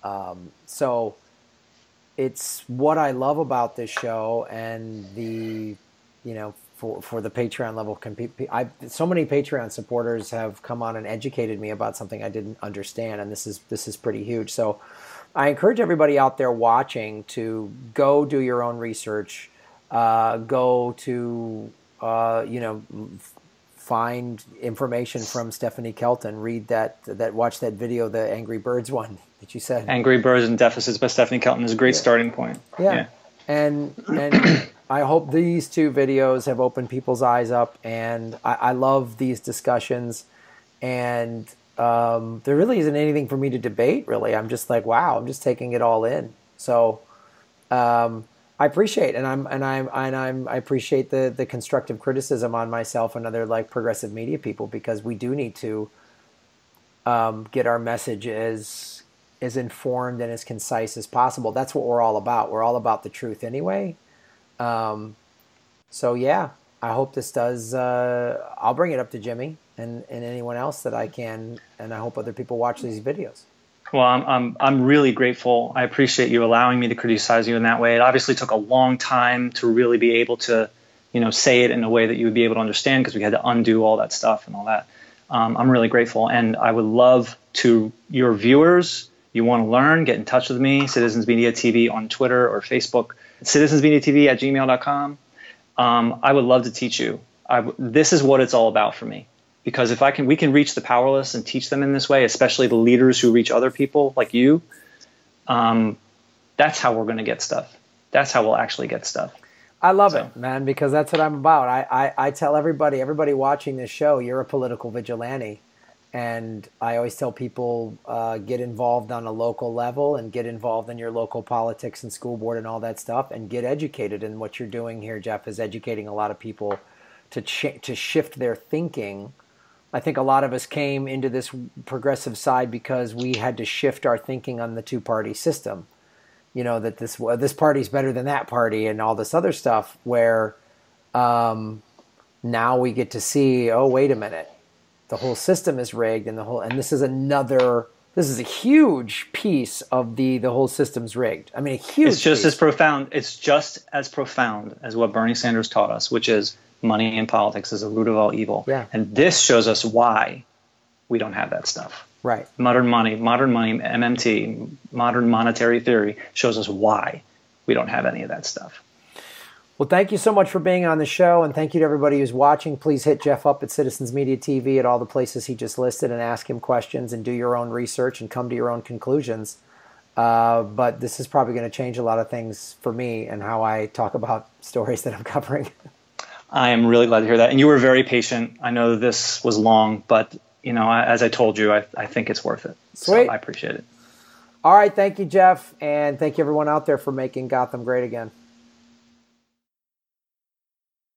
S1: Um, so it's what I love about this show and the, you know, for, for the Patreon level. I, so many Patreon supporters have come on and educated me about something I didn't understand, and this is this is pretty huge. So, I encourage everybody out there watching to go do your own research, uh, go to uh, you know find information from Stephanie Kelton. Read that that watch that video, the Angry Birds one that you said.
S2: Angry Birds and Deficits by Stephanie Kelton is a great yeah. starting point.
S1: Yeah. yeah. And and I hope these two videos have opened people's eyes up and I, I love these discussions and um, there really isn't anything for me to debate really. I'm just like, wow, I'm just taking it all in. So um, I appreciate and I'm and I'm and I'm I appreciate the the constructive criticism on myself and other like progressive media people because we do need to um, get our message as as informed and as concise as possible. That's what we're all about. We're all about the truth anyway. Um, so yeah, I hope this does. Uh, I'll bring it up to Jimmy and and anyone else that I can, and I hope other people watch these videos.
S2: Well, I'm, I'm, I'm really grateful. I appreciate you allowing me to criticize you in that way. It obviously took a long time to really be able to, you know, say it in a way that you would be able to understand because we had to undo all that stuff and all that. Um, I'm really grateful, and I would love to your viewers. You want to learn? Get in touch with me, Citizens Media TV on Twitter or Facebook, citizensmediatv at gmail.com. Um, I would love to teach you. I, this is what it's all about for me because if I can, we can reach the powerless and teach them in this way, especially the leaders who reach other people like you. Um, that's how we're going to get stuff. That's how we'll actually get stuff.
S1: I love so. it, man, because that's what I'm about. I, I, I tell everybody, everybody watching this show, you're a political vigilante. And I always tell people uh, get involved on a local level and get involved in your local politics and school board and all that stuff and get educated. And what you're doing here, Jeff, is educating a lot of people to ch- to shift their thinking I think a lot of us came into this progressive side because we had to shift our thinking on the two party system. You know that this this party's better than that party and all this other stuff. Where um, now we get to see, oh wait a minute, the whole system is rigged, and the whole and this is another. This is a huge piece of the the whole system's rigged. I mean, a huge.
S2: It's just
S1: piece.
S2: as profound. It's just as profound as what Bernie Sanders taught us, which is money in politics is the root of all evil.
S1: Yeah.
S2: And this shows us why we don't have that stuff.
S1: Right.
S2: Modern money, modern money, MMT, modern monetary theory shows us why we don't have any of that stuff.
S1: Well, thank you so much for being on the show, and thank you to everybody who's watching. Please hit Jeff up at Citizens Media TV at all the places he just listed and ask him questions and do your own research and come to your own conclusions. Uh, but this is probably going to change a lot of things for me and how I talk about stories that I'm covering.
S2: I am really glad to hear that. And you were very patient. I know this was long, but you know, as I told you, I, I think it's worth it.
S1: Sweet.
S2: So I appreciate it.
S1: All right. Thank you, Jeff. And thank you, everyone out there, for making Gotham great again.